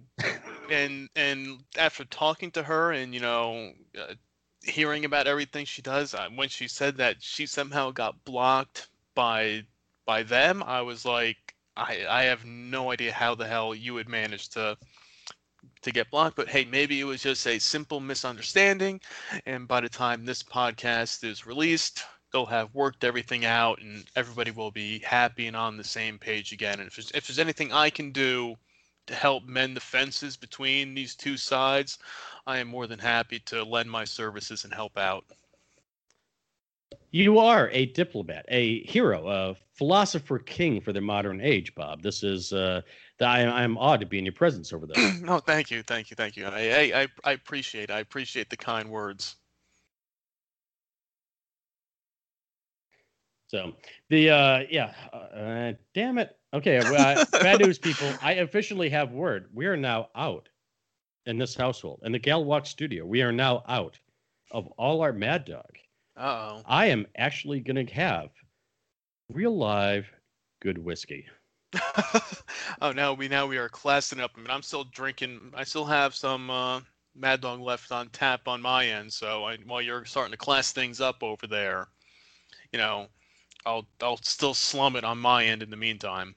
and and after talking to her and you know uh, hearing about everything she does, when she said that she somehow got blocked by by them, I was like, I I have no idea how the hell you would manage to to get blocked, but hey, maybe it was just a simple misunderstanding, and by the time this podcast is released. They'll have worked everything out, and everybody will be happy and on the same page again. And if there's, if there's anything I can do to help mend the fences between these two sides, I am more than happy to lend my services and help out. You are a diplomat, a hero, a philosopher king for the modern age, Bob. This is uh, I, I'm awed to be in your presence over there. no, thank you, thank you, thank you. I, I, I, I appreciate, I appreciate the kind words. So the uh, yeah, uh, damn it. Okay, uh, bad news, people. I officially have word. We are now out in this household in the Galwalk studio. We are now out of all our Mad Dog. Oh. I am actually going to have real live good whiskey. oh. oh, now we now we are classing up. I mean, I'm still drinking. I still have some uh, Mad Dog left on tap on my end. So I, while you're starting to class things up over there, you know, I'll I'll still slum it on my end in the meantime.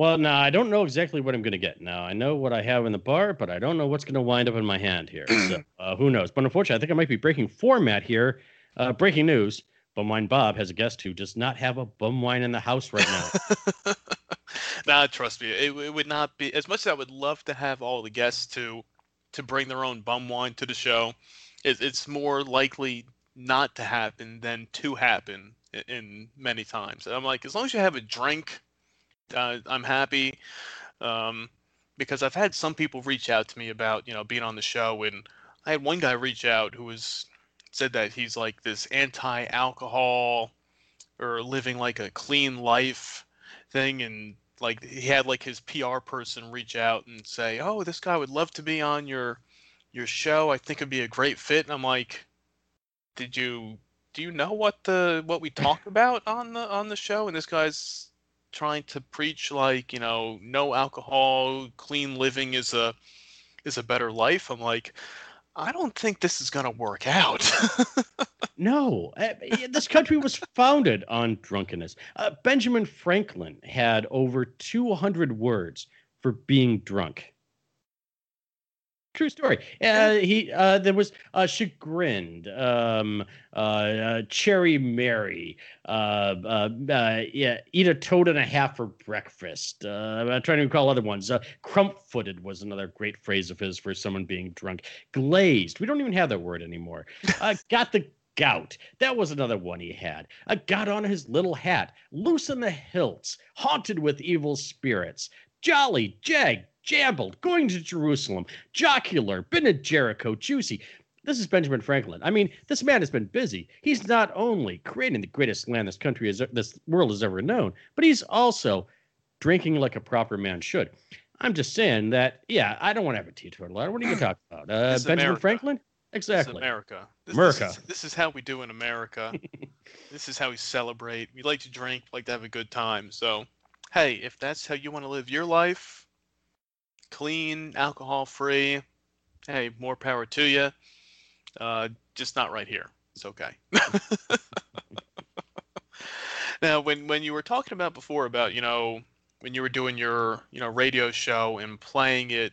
Well, now I don't know exactly what I'm going to get. Now I know what I have in the bar, but I don't know what's going to wind up in my hand here. So uh, who knows? But unfortunately, I think I might be breaking format here. Uh, breaking news: Bum Wine Bob has a guest who does not have a bum wine in the house right now. nah, trust me, it, it would not be as much as I would love to have all the guests to to bring their own bum wine to the show. It, it's more likely not to happen than to happen in, in many times. And I'm like, as long as you have a drink, uh, I'm happy. Um, because I've had some people reach out to me about you know being on the show, and I had one guy reach out who was said that he's like this anti-alcohol or living like a clean life thing and like he had like his PR person reach out and say, "Oh, this guy would love to be on your your show. I think it'd be a great fit." And I'm like, "Did you do you know what the what we talk about on the on the show?" And this guy's trying to preach like, you know, no alcohol, clean living is a is a better life. I'm like, I don't think this is going to work out. No, uh, this country was founded on drunkenness. Uh, Benjamin Franklin had over 200 words for being drunk. True story. Uh, he uh, there was uh, chagrined, um, uh, uh, cherry merry, uh, uh, uh, yeah, eat a toad and a half for breakfast. Uh, I'm trying to recall other ones. Uh, crump-footed was another great phrase of his for someone being drunk. Glazed. We don't even have that word anymore. Uh, got the gout. That was another one he had. A got on his little hat, loose in the hilts, haunted with evil spirits. Jolly, jag, jambled, going to Jerusalem, jocular, been at Jericho, juicy. This is Benjamin Franklin. I mean, this man has been busy. He's not only creating the greatest land this country has, this world has ever known, but he's also drinking like a proper man should. I'm just saying that, yeah, I don't want to have a teetotaler. What are you talking about? Uh, This Benjamin America. Franklin? This Exactly. America. This, America. This is, this is how we do in America. this is how we celebrate. We like to drink, like to have a good time. So, hey, if that's how you want to live your life, clean, alcohol free, hey, more power to you. Uh, just not right here. It's okay. now, when when you were talking about before about you know when you were doing your you know radio show and playing it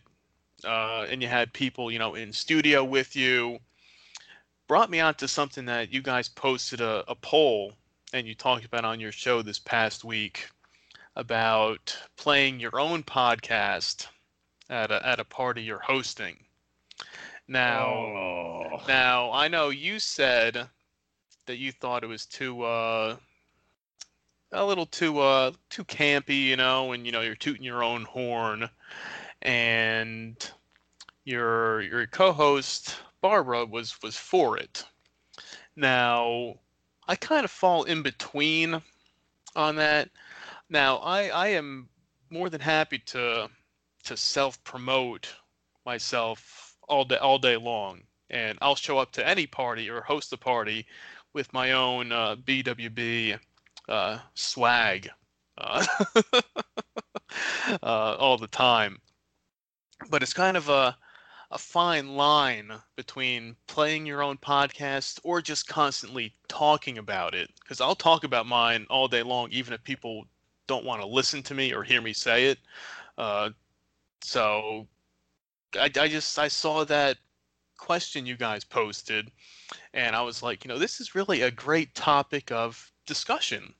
uh, and you had people, you know, in studio with you, brought me on to something that you guys posted a, a poll and you talked about on your show this past week about playing your own podcast at a, at a party you're hosting. Now, Oh. now I know you said that you thought it was too uh a little too uh too campy, you know, and you know you're tooting your own horn, and your your co-host Barbara was was for it. Now, I kind of fall in between on that. Now, I I am more than happy to to self promote myself all day all day long, and I'll show up to any party or host a party with my own uh, BWB uh, swag uh, uh, all the time. But it's kind of a a fine line between playing your own podcast or just constantly talking about it. Because I'll talk about mine all day long, even if people don't want to listen to me or hear me say it. Uh, so I, I just I saw that question you guys posted, and I was like, you know, this is really a great topic of discussion.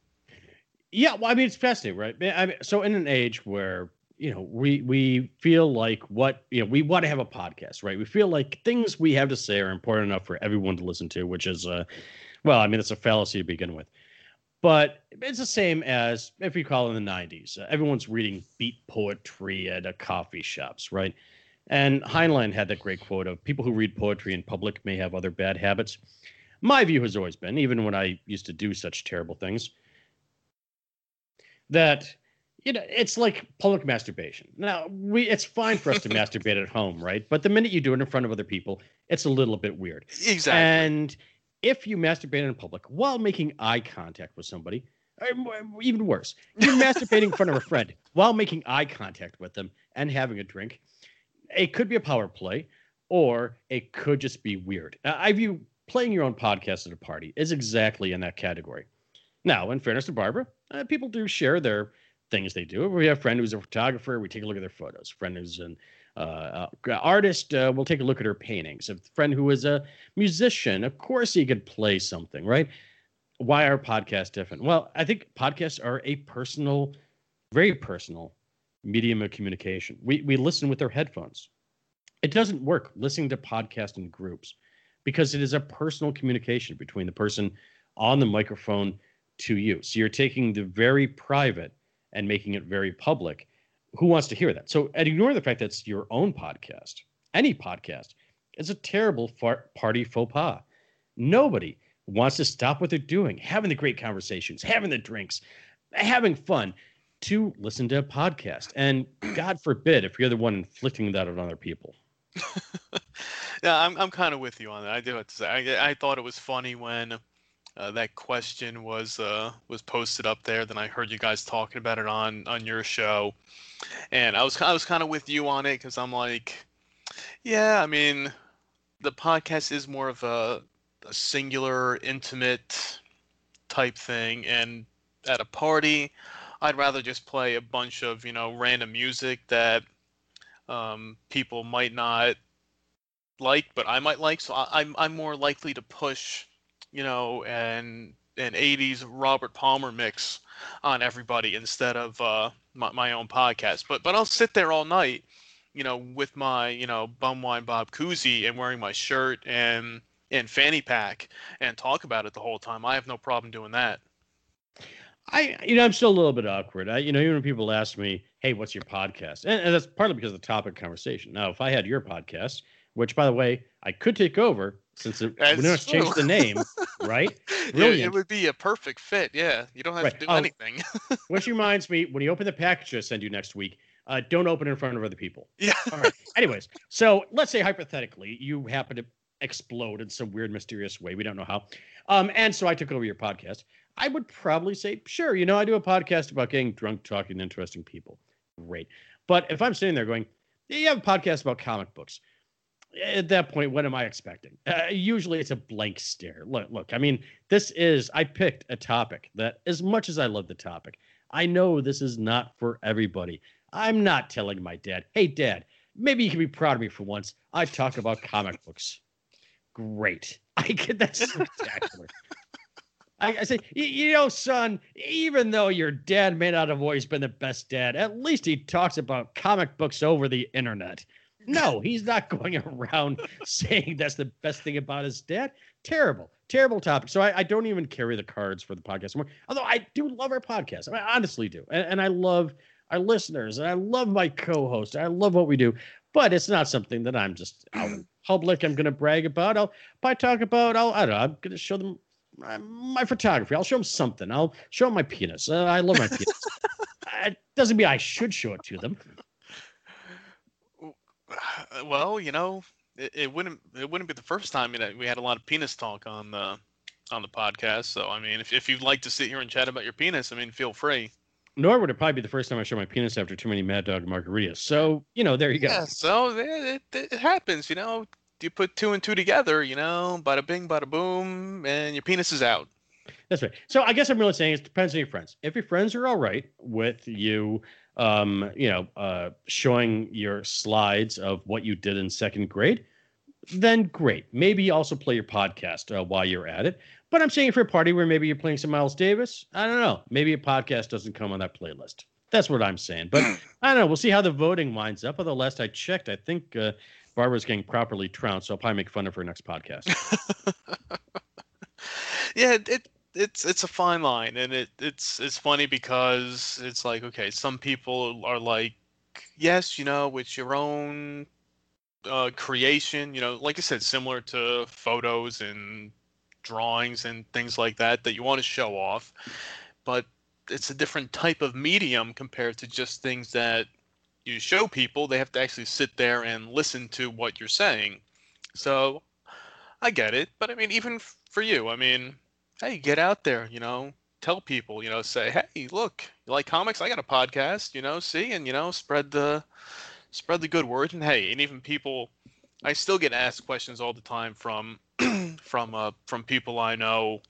Yeah, well, I mean, it's fascinating, right? I mean, so in an age where you know we we feel like what you know we want to have a podcast, right? We feel like things we have to say are important enough for everyone to listen to, which is, uh, well, I mean, it's a fallacy to begin with. But it's the same as if you call in the '90s. Uh, everyone's reading beat poetry at uh, coffee shops, right? And Heinlein had that great quote of people who read poetry in public may have other bad habits. My view has always been, even when I used to do such terrible things, that you know it's like public masturbation. Now we it's fine for us to masturbate at home, right? But the minute you do it in front of other people, it's a little bit weird. Exactly. And if you masturbate in public while making eye contact with somebody, even worse, you're masturbating in front of a friend while making eye contact with them and having a drink, it could be a power play or it could just be weird. I view playing your own podcast at a party is exactly in that category. Now, in fairness to Barbara, uh, people do share their things they do. We have a friend who's a photographer. We take a look at their photos. Friend who's an uh, uh, artist. Uh, we'll take a look at her paintings. A friend who is a musician. Of course, he could play something, right? Why are podcasts different? Well, I think podcasts are a personal, very personal medium of communication. We we listen with our headphones. It doesn't work listening to podcasts in groups because it is a personal communication between the person on the microphone to you. So you're taking the very private and making it very public. Who wants to hear that? So, and ignore the fact that it's your own podcast. Any podcast is a terrible party faux pas. Nobody wants to stop what they're doing, having the great conversations, having the drinks, having fun to listen to a podcast. And God forbid if you're the one inflicting that on other people. yeah, I'm I'm kind of with you on that. I do have to say, I I thought it was funny when uh, that question was uh, was posted up there. Then I heard you guys talking about it on on your show, and I was I was kind of with you on it because I'm like, yeah, I mean, the podcast is more of a, a singular, intimate type thing, and at a party, I'd rather just play a bunch of you know random music that um, people might not like, but I might like. So I, I'm I'm more likely to push, you know, and an '80s Robert Palmer mix on everybody instead of uh, my, my own podcast. But but I'll sit there all night, you know, with my you know Bum Wine Bob koozie and wearing my shirt and and fanny pack and talk about it the whole time. I have no problem doing that. I, you know, I'm still a little bit awkward. I, you know, even when people ask me, "Hey, what's your podcast?" and, and that's partly because of the topic conversation. Now, if I had your podcast, which, by the way, I could take over since it, we don't to change the name, right? It, it would be a perfect fit. Yeah, you don't have Right. to do Oh, anything. Which reminds me, when you open the package I send you next week, uh, don't open it in front of other people. yeah. All right. Anyways, so let's say hypothetically you happen to explode in some weird, mysterious way. We don't know how. Um, and so I took over your podcast. I would probably say, sure, you know, I do a podcast about getting drunk, talking to interesting people. Great. But if I'm sitting there going, yeah, you have a podcast about comic books. At that point, what am I expecting? Uh, usually it's a blank stare. Look, look, I mean, this is, I picked a topic that, as much as I love the topic, I know this is not for everybody. I'm not telling my dad, hey, dad, maybe you can be proud of me for once. I talk about comic books. Great. I get that's spectacular. I, I say, "Y- you know, son, even though your dad may not have always been the best dad, at least he talks about comic books over the internet. No, he's not going around saying that's the best thing about his dad. Terrible, terrible topic. So I, I don't even carry the cards for the podcast anymore. Although I do love our podcast. I, mean, I honestly do. And, and I love our listeners and I love my co-host. I love what we do. But it's not something that I'm just out in public. I'm going to brag about. I'll if I talk about. I'll I don't know. I'm going to show them my, my photography. I'll show them something. I'll show them my penis. Uh, I love my penis. it doesn't mean I should show it to them. Well, you know, it, it wouldn't it wouldn't be the first time know, we had a lot of penis talk on the on the podcast. So I mean, if if you'd like to sit here and chat about your penis, I mean, feel free. Nor would it probably be the first time I show my penis after too many Mad Dog margaritas. So you know, there you go. Yeah, so it, it, it happens, you know. You put two and two together, you know, bada bing, bada boom, and your penis is out. That's right. So I guess I'm really saying it depends on your friends. If your friends are all right with you, um, you know, uh, showing your slides of what you did in second grade, then great. Maybe also play your podcast uh, while you're at it. But I'm saying for a party where maybe you're playing some Miles Davis, I don't know. Maybe a podcast doesn't come on that playlist. That's what I'm saying. But I don't know. We'll see how the voting winds up. Although last I checked, I think uh, Barbara's getting properly trounced. So I'll probably make fun of her next podcast. yeah, it, it's it's a fine line, and it it's it's funny because it's like okay, some people are like, yes, you know, it's your own uh, creation, you know, like I said, similar to photos and drawings and things like that that you want to show off, but it's a different type of medium compared to just things that you show people. They have to actually sit there and listen to what you're saying. So I get it, but I mean, even for you, I mean, hey, get out there, you know, tell people, you know, say, hey, look, you like comics? I got a podcast, you know, see, and you know, spread the spread the good word. And hey, and even people, I still get asked questions all the time from from uh from people I know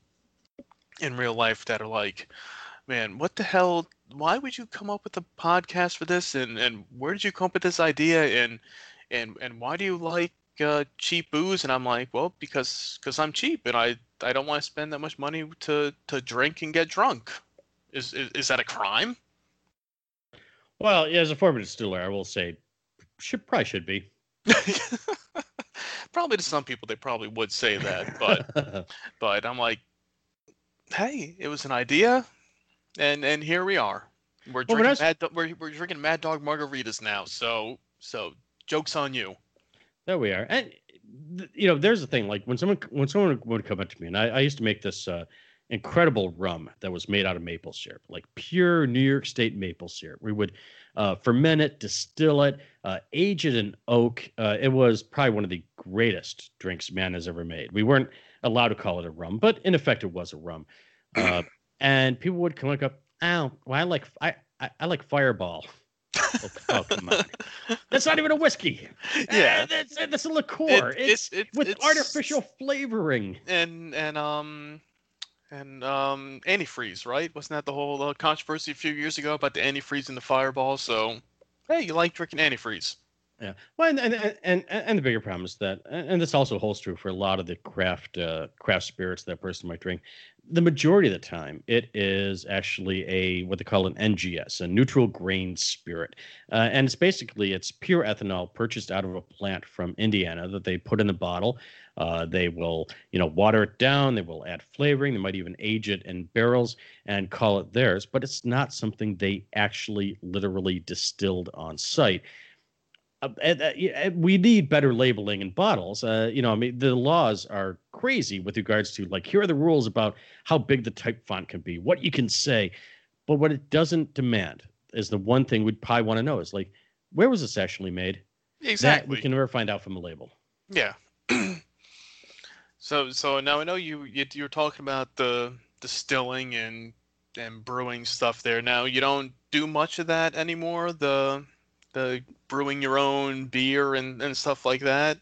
in real life that are like, man, what the hell? Why would you come up with a podcast for this? And and where did you come up with this idea? And and and why do you like uh, cheap booze? And I'm like, well, because because I'm cheap and I I don't want to spend that much money to to drink and get drunk. Is is, is that a crime? well, yeah, as a former distiller, I will say, should probably should be. probably to some people they probably would say that, but but I'm like, hey, it was an idea, and and here we are. We're Well, drinking mad, Do- we're, we're drinking Mad Dog margaritas now. So so jokes on you. There we are. And you know, there's the thing. Like when someone when someone would come up to me, and I, I used to make this uh, incredible rum that was made out of maple syrup, like pure New York State maple syrup. We would uh, ferment it, distill it, uh, age it in oak. Uh, it was probably one of the greatest drinks man has ever made. We weren't allowed to call it a rum, but in effect, it was a rum. Uh, and people would come up, "Oh, well, I like I I, I like Fireball." Oh, oh, come on. That's not even a whiskey. Yeah. Eh, that's that's a liqueur. It- it's, it's- with it's- artificial flavoring. and and um and um antifreeze, right? Wasn't that the whole uh, controversy a few years ago about the antifreeze and the fireball? So hey, you like drinking antifreeze? Yeah. Well, and and, and and and the bigger problem is that, and and this also holds true for a lot of the craft uh, craft spirits that a person might drink. The majority of the time, it is actually a what they call an NGS, a neutral grain spirit, uh, and it's basically it's pure ethanol purchased out of a plant from Indiana that they put in the bottle. Uh, they will, you know, water it down. They will add flavoring. They might even age it in barrels and call it theirs. But it's not something they actually literally distilled on site uh, uh, uh, we need better labeling in bottles. Uh, you know, I mean, the laws are crazy with regards to like here are the rules about how big the type font can be, what you can say, but what it doesn't demand is the one thing we'd probably want to know is like where was this actually made? That Exactly. we can never find out from the label. Yeah. so so now I know you, you you're talking about the distilling and and brewing stuff there. Now you don't do much of that anymore. The the brewing your own beer and, and stuff like that.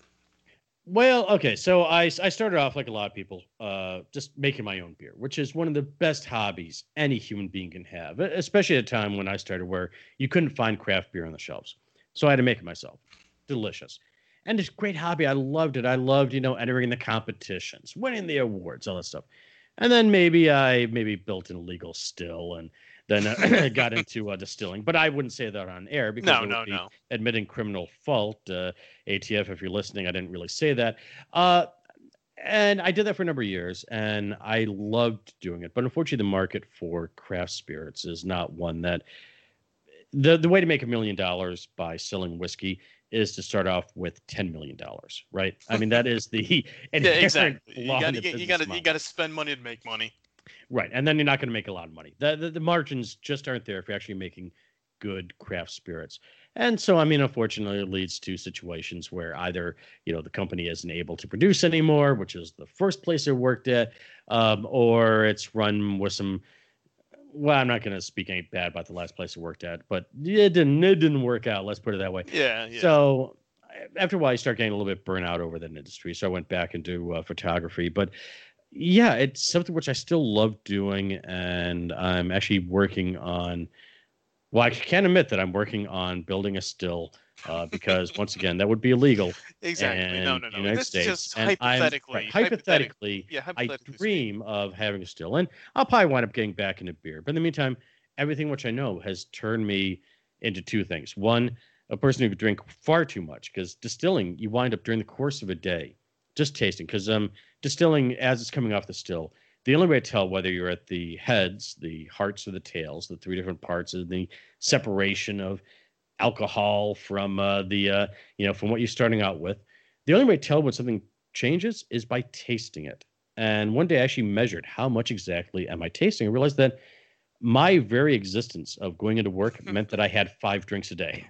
Well, okay, so I I started off like a lot of people, uh, just making my own beer, which is one of the best hobbies any human being can have, especially at a time when I started where you couldn't find craft beer on the shelves. So I had to make it myself. Delicious. And it's a great hobby. I loved it. I loved, you know, entering the competitions, winning the awards, all that stuff. And then maybe I maybe built an illegal still and then uh, got into uh, distilling. But I wouldn't say that on air because No, no, be no. admitting criminal fault. Uh, ATF, if you're listening, I didn't really say that. Uh, and I did that for a number of years, and I loved doing it. But unfortunately, the market for craft spirits is not one that the the way to make a million dollars by selling whiskey is to start off with ten million dollars, right? I mean, that is the Yeah, exactly. You got to you got to you got to spend money to make money. Right, and then you're not going to make a lot of money. The, the the margins just aren't there if you're actually making good craft spirits. And so, I mean, unfortunately, it leads to situations where either you know the company isn't able to produce anymore, which is the first place it worked at, um, or it's run with some. Well, I'm not going to speak any bad about the last place it worked at, but it didn't it didn't work out. Let's put it that way. Yeah, yeah. So after a while, you start getting a little bit burnout over that industry. So I went back into uh, photography, but yeah, it's something which I still love doing, and I'm actually working on. Well, I can't admit that I'm working on building a still uh, because once again, that would be illegal. exactly. No, in no, the no. United This States. just And hypothetically. right, hypothetic- hypothetically, Yeah, I hypothetically. dream of having a still, and I'll probably wind up getting back into beer. But in the meantime, everything which I know has turned me into two things. One, a person who could drink far too much, because distilling, you wind up during the course of a day just tasting. Because um, distilling, as it's coming off the still, the only way to tell whether you're at the heads, the hearts, or the tails, the three different parts of the separation of alcohol from uh, the uh, you know from what you're starting out with. The only way to tell when something changes is by tasting it. And one day I actually measured how much exactly am I tasting. I realized that my very existence of going into work meant that I had five drinks a day.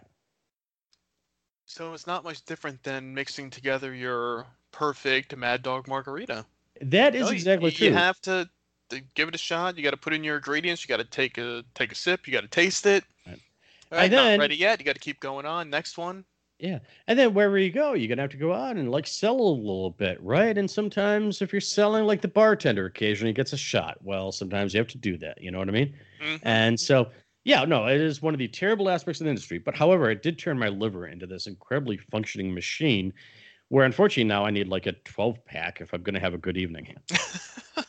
So it's not much different than mixing together your perfect Mad Dog margarita. That is No, exactly you, true. You have to, to give it a shot. You got to put in your ingredients. You got to take a take a sip. You got to taste it. Right. All right, then- not ready yet. You got to keep going on. Next one. Yeah. And then wherever you go, you're gonna have to go out and like sell a little bit, right? And sometimes if you're selling like the bartender occasionally gets a shot. Well, sometimes you have to do that. You know what I mean? Mhm. And so yeah, no, it is one of the terrible aspects of the industry. But however, it did turn my liver into this incredibly functioning machine where unfortunately now I need like a 12 pack if I'm gonna have a good evening.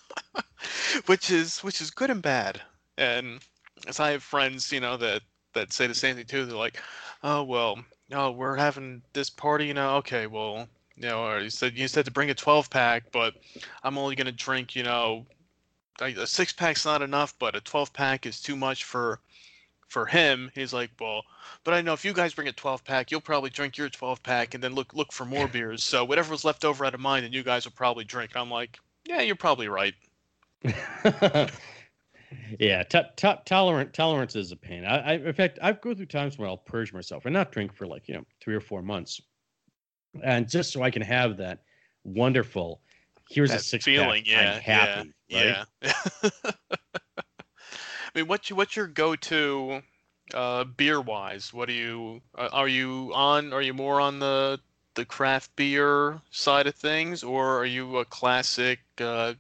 which is which is good and bad. And as I have friends, you know, that that say the same thing too. They're like, "Oh well, oh we're having this party, you know. Okay, well, you know, or you said you said to bring a 12 pack, but I'm only gonna drink, you know, like, a six pack's not enough, but a 12 pack is too much for for him." He's like, "Well, but I know if you guys bring a 12 pack, you'll probably drink your 12 pack and then look look for more beers. So whatever was left over out of mine, then you guys will probably drink." I'm like, "Yeah, you're probably right." yeah, t- t- tolerant tolerance is a pain. I, I, in fact, I've go through times where I'll purge myself and not drink for like you know three or four months, and just so I can have that wonderful. Here's a six feeling, pack. yeah, I'm happy, yeah, right? yeah. I mean, what's your, what's your go-to uh, beer-wise? What do you uh, are you on? Are you more on the the craft beer side of things, or are you a classic uh,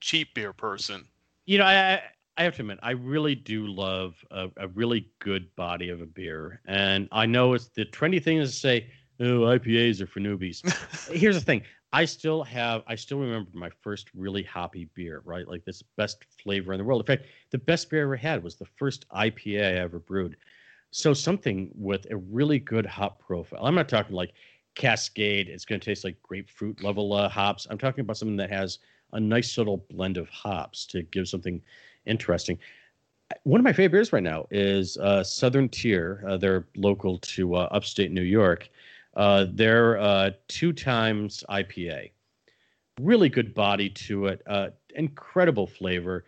cheap beer person? You know, I I- I have to admit, I really do love a, a really good body of a beer, and I know it's the trendy thing is to say, "Oh, IPAs are for newbies." Here's the thing: I still have, I still remember my first really hoppy beer, right? Like this best flavor in the world. In fact, the best beer I ever had was the first IPA I ever brewed. So something with a really good hop profile. I'm not talking like Cascade. It's going to taste like grapefruit level uh, hops. I'm talking about something that has a nice little blend of hops to give something interesting. One of my favorite beers right now is uh, Southern Tier. Uh, they're local to uh, upstate New York. Uh, they're uh, two times IPA. Really good body to it. Uh, incredible flavor.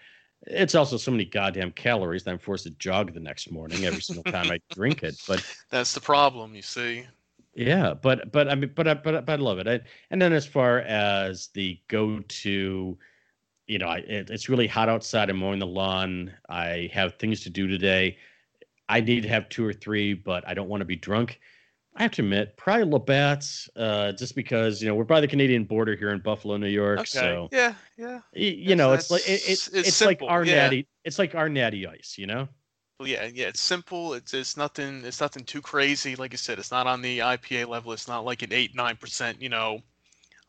It's also so many goddamn calories that I'm forced to jog the next morning every single time I drink it. But That's the problem, you see. yeah, but but I mean, but I but, but I love it. I, and then as far as the go-to, you know, I, it, it's really hot outside. I'm mowing the lawn. I have things to do today. I need to have two or three, but I don't want to be drunk. I have to admit, probably Labatt's, uh, just because you know we're by the Canadian border here in Buffalo, New York. Okay. So Yeah, yeah. y- you know, it's like it, it, it's it's, like our yeah. natty. It's like our natty ice, you know. Well, yeah, yeah. It's simple. It's it's nothing. It's nothing too crazy. Like I said, it's not on the IPA level. It's not like an eight nine percent. You know,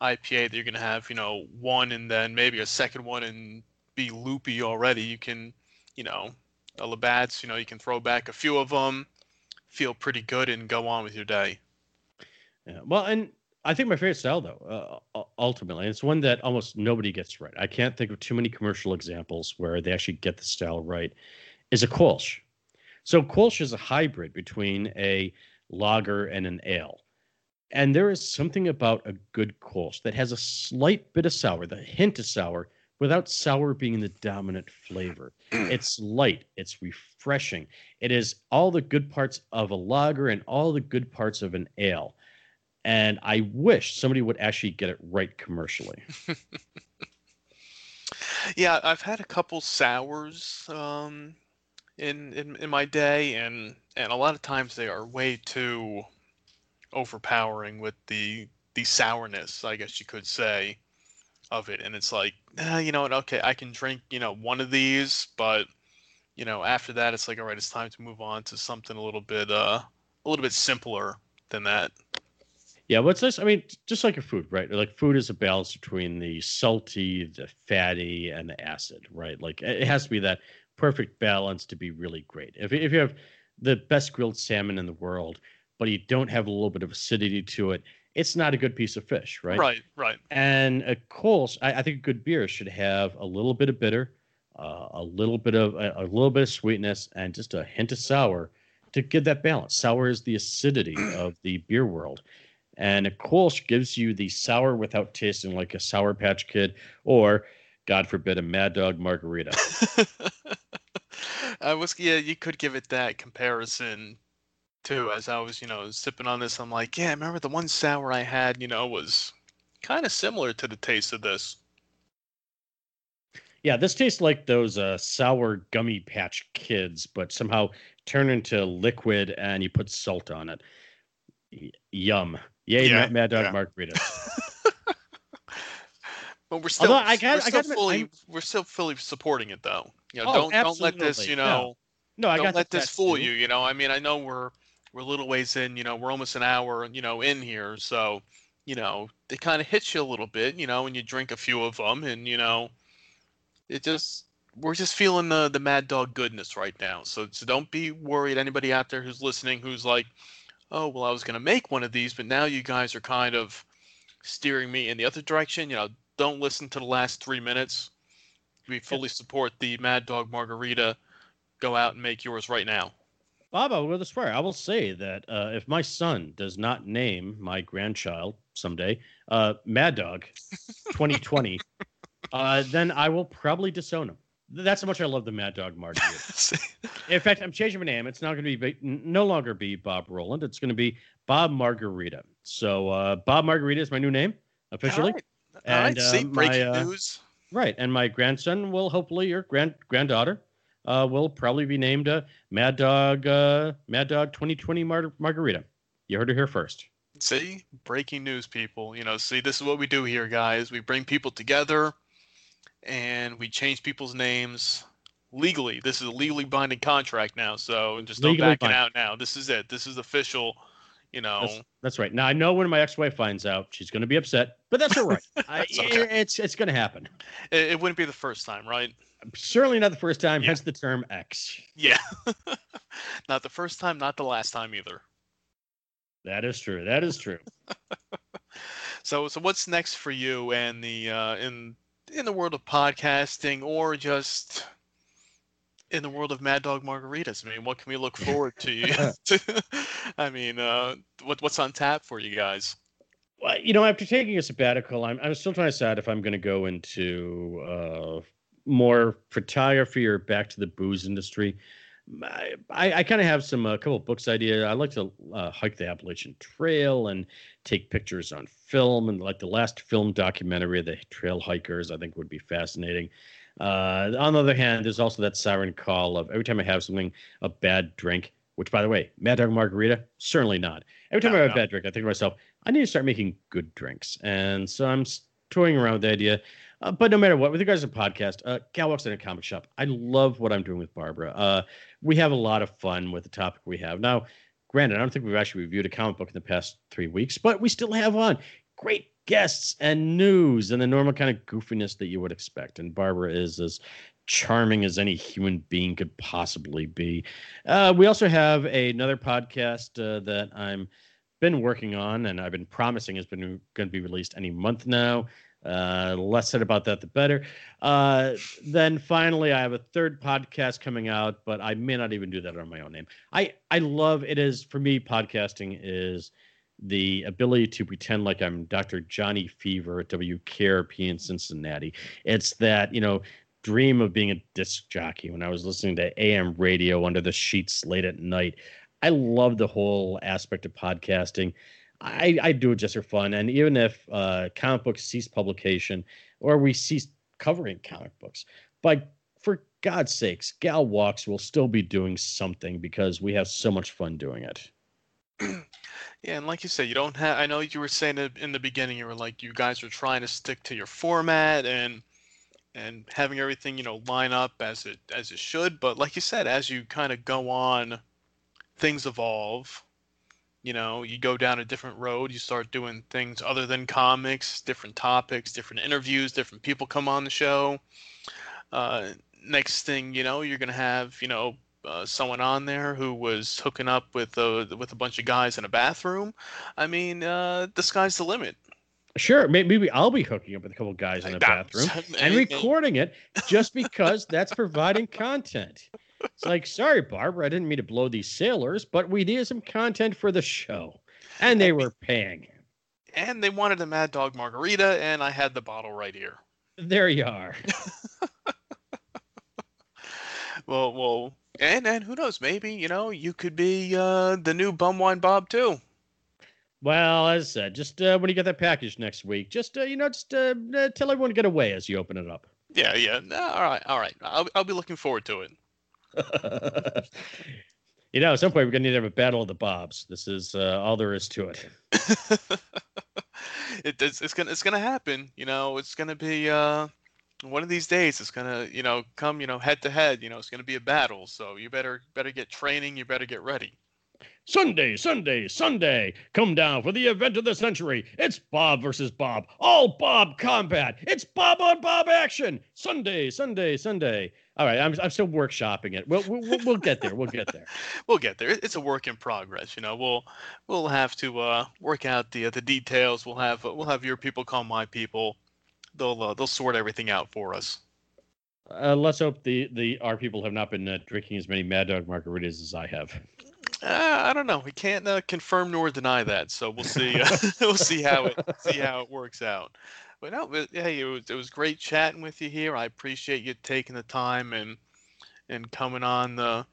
IPA that you're gonna have. You know, one and then maybe a second one and be loopy already. You can, you know, uh, Labatt's. You know, you can throw back a few of them, feel pretty good, and go on with your day. Yeah. Well, and I think my favorite style, though, uh, ultimately, it's one that almost nobody gets right. I can't think of too many commercial examples where they actually get the style right. Is a Kolsch. So Kolsch is a hybrid between a lager and an ale, and there is something about a good Kolsch that has a slight bit of sour, the hint of sour, without sour being the dominant flavor. it's light, it's refreshing. It is all the good parts of a lager and all the good parts of an ale. And I wish somebody would actually get it right commercially. Yeah, I've had a couple sours um, in, in in my day, and and a lot of times they are way too overpowering with the the sourness, I guess you could say, of it. And it's like, ah, you know what? Okay, I can drink, you know, one of these, but you know, after that, it's like, all right, it's time to move on to something a little bit uh a little bit simpler than that. Yeah, what's this? I mean, just like your food, right? Like food is a balance between the salty, the fatty, and the acid, right? Like it has to be that perfect balance to be really great. If if you have the best grilled salmon in the world, but you don't have a little bit of acidity to it, it's not a good piece of fish, right? Right, right. And a Kolsch, I, I think a good beer should have a little bit of bitter, uh, a little bit of a, a little bit of sweetness, and just a hint of sour to give that balance. Sour is the acidity of the beer world. And a Kolsch gives you the sour without tasting like a Sour Patch Kid or, God forbid, a Mad Dog Margarita. I was yeah, you could give it that comparison too. As I was, you know, sipping on this, I'm like, yeah, I remember the one sour I had, you know, was kind of similar to the taste of this. Yeah, this tastes like those uh, sour gummy patch kids, but somehow turn into liquid and you put salt on it. Y- yum. Yay, Yeah, Mad, Dog yeah. Margarita. But we're still, I got- we're I still got fully, I'm- we're still fully supporting it though. You know, Oh, don't don't let this, you know, No, I don't got let this fool tattoo. you. You know, I mean, I know we're we're a little ways in. You know, we're almost an hour, you know, in here, so you know, it kind of hits you a little bit. You know, when you drink a few of them, and you know, it just we're just feeling the the mad dog goodness right now. So so don't be worried. Anybody out there who's listening who's like, oh well, I was gonna make one of these, but now you guys are kind of steering me in the other direction. You know, don't listen to the last three minutes. We fully support the Mad Dog Margarita. Go out and make yours right now. Bob, I will far. I will say that uh, if my son does not name my grandchild someday uh, Mad Dog 2020, uh, then I will probably disown him. That's how much I love the Mad Dog Margarita. In fact, I'm changing my name. It's not going to be no longer be Bob Roland. It's going to be Bob Margarita. So uh, Bob Margarita is my new name officially. All right. All right. And, See, uh, my, breaking uh, news. Right, and my grandson will hopefully, your grand granddaughter, uh, will probably be named uh, Mad Dog, uh, Mad Dog 2020 Mar- Margarita. You heard it here first. See, breaking news, people. You know, see, this is what we do here, guys. We bring people together, and we change people's names legally. This is a legally binding contract now, so just no Legally backing binding. out now. This is it. This is official. You know, That's, that's right. Now I know when my ex-wife finds out, she's going to be upset, but that's all right. I, It's okay. It's it's going to happen. it, it wouldn't be the first time, right? Certainly not the first time. Yeah. Hence the term X. Yeah. not the first time, not the last time either. That is true. That is true. So, so what's next for you and the uh, in in the world of podcasting, or just in the world of Mad Dog Margaritas? I mean, what can we look forward to? you- I mean, uh, what what's on tap for you guys? Well, you know, after taking a sabbatical, I'm I'm still trying to decide if I'm going to go into uh, more photography or back to the booze industry. I I, kind of have some a couple books idea. I like to uh, hike the Appalachian Trail and take pictures on film, and like the last film documentary of the trail hikers, I think would be fascinating. Uh, on the other hand, there's also that siren call of every time I have something a bad drink, which by the way, Mad Dog Margarita, certainly not. Every time No, I have no. a bad drink, I think to myself, I need to start making good drinks. And so I'm toying around with the idea. Uh, but no matter what, with regards to podcast, uh, Gal Walks in a Comic Shop, I love what I'm doing with Barbara. Uh, we have a lot of fun with the topic we have. Now, granted, I don't think we've actually reviewed a comic book in the past three weeks, but we still have on great guests and news and the normal kind of goofiness that you would expect. And Barbara is as charming as any human being could possibly be. Uh, we also have another podcast uh, that I'm been working on and I've been promising has been going to be released any month now. Uh, less said about that, the better. Uh, then finally, I have a third podcast coming out, but I may not even do that on my own name. I I love it. Is for me, podcasting is the ability to pretend like I'm Dr. Johnny Fever at WKRP in Cincinnati. It's that you know dream of being a disc jockey when I was listening to AM radio under the sheets late at night. I love the whole aspect of podcasting. I, I do it just for fun. And even if uh, comic books cease publication or we cease covering comic books, but for God's sakes, Gal Walks will still be doing something because we have so much fun doing it. Yeah, and like you said, you don't have. I know you were saying in the beginning. You were like, you guys are trying to stick to your format and and having everything, you know, line up as it as it should. But like you said, as you kind of go on, things evolve. You know, you go down a different road. You start doing things other than comics, different topics, different interviews, different people come on the show. Uh, next thing you know, you're gonna have, you know, uh, someone on there who was hooking up with a with a bunch of guys in a bathroom. I mean, uh, the sky's the limit. Sure, maybe I'll be hooking up with a couple guys in the bathroom and recording it just because that's providing content. It's like, sorry, Barbara, I didn't mean to blow these sailors, but we needed some content for the show, and they were paying. And they wanted a Mad Dog margarita, and I had the bottle right here. There you are. Well, well, and and who knows? Maybe you know you could be uh, the new Bum Wine Bob too. Well, as I said, just uh, when you get that package next week, just uh, you know, just uh, uh, tell everyone to get away as you open it up. Yeah, yeah. No, all right, all right. I'll I'll be looking forward to it. you know, at some point we're gonna need to have a battle of the Bobs. This is uh, all there is to it. it, it's, it's gonna it's gonna happen. You know, it's gonna be uh, one of these days. It's gonna you know come you know head to head. You know, it's gonna be a battle. So you better better get training. You better get ready. Sunday, Sunday, Sunday. Come down for the event of the century. It's Bob versus Bob. All Bob combat. It's Bob on Bob action. Sunday, Sunday, Sunday. All right, I'm, I'm still workshopping it. We'll, we'll, we'll get there. We'll get there. We'll get there. It's a work in progress. You know, we'll we'll have to uh, work out the the details. We'll have we'll have your people call my people. They'll uh, they'll sort everything out for us. Uh, let's hope the, the our people have not been uh, drinking as many Mad Dog margaritas as I have. Uh, I don't know. We can't uh, confirm nor deny that, so we'll see. Uh, we'll see how it see how it works out. But no, but, hey, it was it was great chatting with you here. I appreciate you taking the time and and coming on the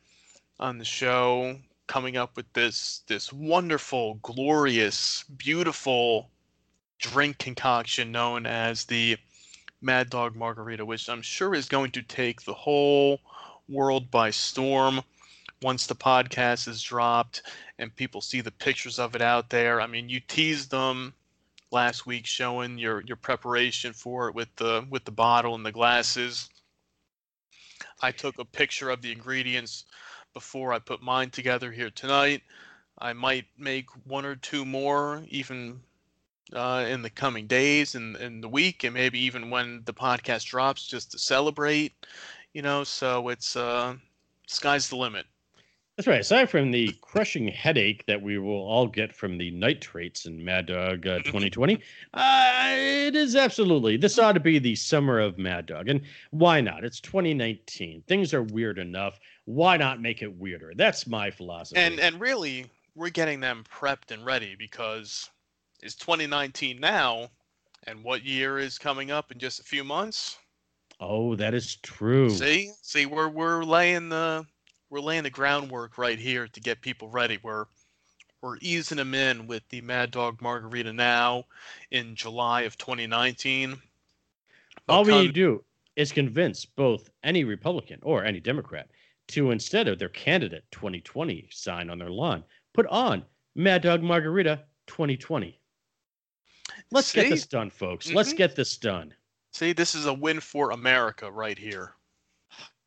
on the show, coming up with this this wonderful, glorious, beautiful drink concoction known as the Mad Dog Margarita, which I'm sure is going to take the whole world by storm once the podcast is dropped and people see the pictures of it out there. I mean, you teased them last week showing your your preparation for it with the with the bottle and the glasses. I took a picture of the ingredients before I put mine together here tonight. I might make one or two more even uh, in the coming days and in the week and maybe even when the podcast drops just to celebrate, you know, so it's uh sky's the limit. That's right. Aside from the crushing headache that we will all get from the nitrates in Mad Dog uh, 2020, uh, it is absolutely. This ought to be the summer of Mad Dog. And why not? It's 2019. Things are weird enough. Why not make it weirder? That's my philosophy. And and really, we're getting them prepped and ready because it's 2019 now, and what year is coming up in just a few months? oh, that is true. See, see, we're we're laying the we're laying the groundwork right here to get people ready. We're we're easing them in with the Mad Dog Margarita now in July of 2019. All we need to do is convince both any Republican or any Democrat to, instead of their candidate 2020 sign on their lawn, put on Mad Dog Margarita 2020. Let's get this done, folks. Let's Mhm. get this done. See, this is a win for America right here.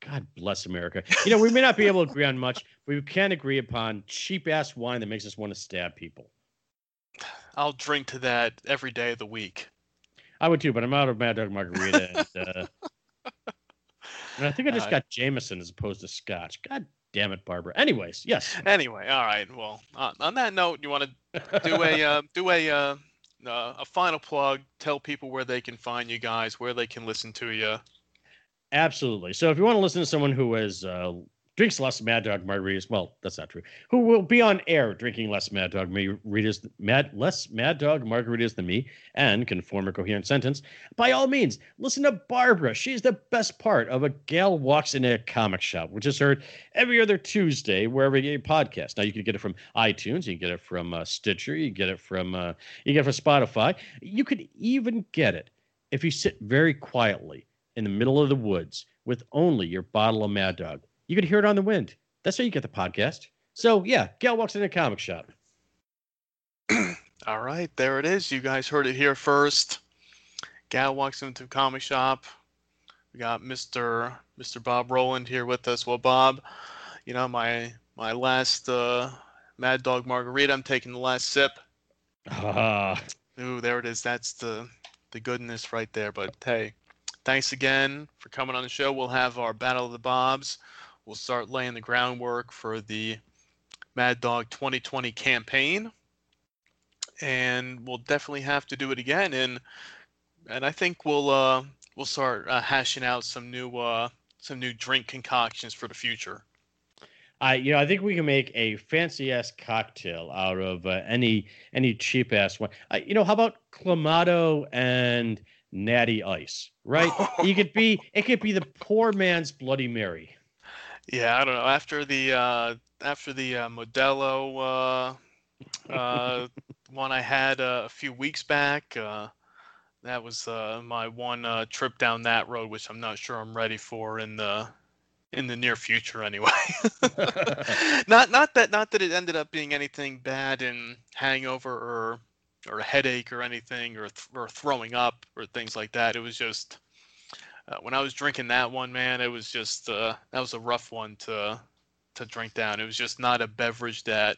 God bless America. You know, we may not be able to agree on much, but we can agree upon cheap ass wine that makes us want to stab people. I'll drink to that every day of the week. I would too, but I'm out of Mad Dog Margarita. and, uh, and I think I just Uh, got Jameson as opposed to Scotch. God damn it, Barbara. Anyways, yes. Anyway, all right. Well, on, on that note, you want to do a uh, do a uh, uh, a final plug? Tell people where they can find you guys, where they can listen to you. Absolutely. So if you want to listen to someone who is uh, drinks less Mad Dog margaritas, well, that's not true. Who will be on air drinking less Mad Dog margaritas, mad less Mad Dog margaritas than me, and can form a coherent sentence. By all means, listen to Barbara. She's the best part of a gal walks into a comic shop, which is heard every other Tuesday wherever you get your podcast. Now you can get it from iTunes, you can get it from uh, Stitcher, you get it from uh, you get it from Spotify. You could even get it if you sit very quietly in the middle of the woods with only your bottle of Mad Dog. You could hear it on the wind. That's how you get the podcast. So yeah, Gal walks in a comic shop. All right, there it is. You guys heard it here first. Gal walks into a comic shop. We got Mr. Mr. Bob Roland here with us. Well, Bob, you know my my last uh, Mad Dog Margarita. I'm taking the last sip. Ah, Ooh, there it is. That's the the goodness right there. But hey, thanks again for coming on the show. We'll have our Battle of the Bobs. We'll start laying the groundwork for the Mad Dog 2020 campaign, and we'll definitely have to do it again. And and I think we'll uh, we'll start uh, hashing out some new uh, some new drink concoctions for the future. I you know I think we can make a fancy ass cocktail out of uh, any any cheap ass one. Uh, you know how about clamato and natty ice, right? you could be it could be the poor man's Bloody Mary. Yeah, I don't know. After the uh, after the uh, Modelo uh, uh, one I had uh, a few weeks back, uh, that was uh, my one uh, trip down that road, which I'm not sure I'm ready for in the in the near future anyway. not not that not that it ended up being anything bad in hangover or or a headache or anything or th- or throwing up or things like that. It was just uh, when I was drinking that one, man, it was just uh, that was a rough one to to drink down. It was just not a beverage that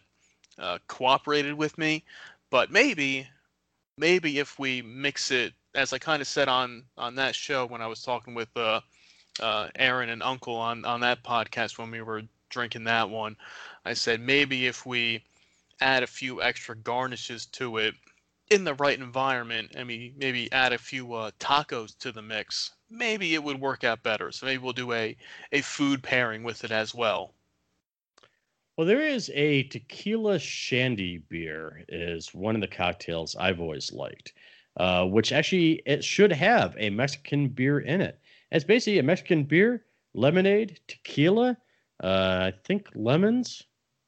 uh, cooperated with me. But maybe, maybe if we mix it, as I kind of said on on that show when I was talking with uh, uh, Aaron and Uncle on on that podcast when we were drinking that one, I said maybe if we add a few extra garnishes to it in the right environment, I mean, maybe add a few uh, tacos to the mix, maybe it would work out better. So maybe we'll do a a food pairing with it as well. Well, there is a tequila shandy beer is one of the cocktails I've always liked, uh, which actually it should have a Mexican beer in it. It's basically a Mexican beer, lemonade, tequila, uh, I think lemons.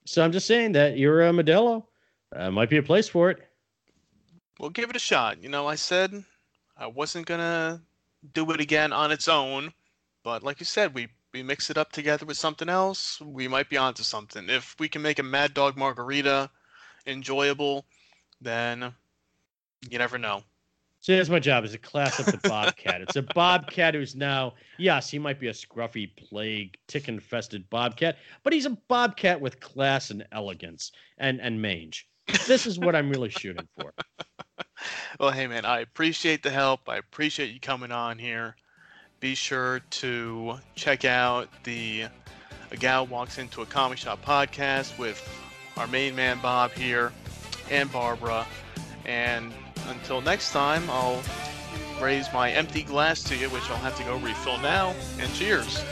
So I'm just saying that you're a Modelo. Uh, might be a place for it. We'll give it a shot. You know, I said I wasn't gonna do it again on its own, but like you said, we we mix it up together with something else, we might be onto something. If we can make a Mad Dog Margarita enjoyable, then you never know. So that's my job is to class up the bobcat. it's a bobcat who's now, yes, he might be a scruffy plague, tick infested bobcat, but he's a bobcat with class and elegance and and mange. This is what I'm really shooting for. Well, hey man, I appreciate the help. I appreciate you coming on here. Be sure to check out the A Gal Walks Into a Comic Shop podcast with our main man Bob here and Barbara. And until next time, I'll raise my empty glass to you, which I'll have to go refill now. And cheers.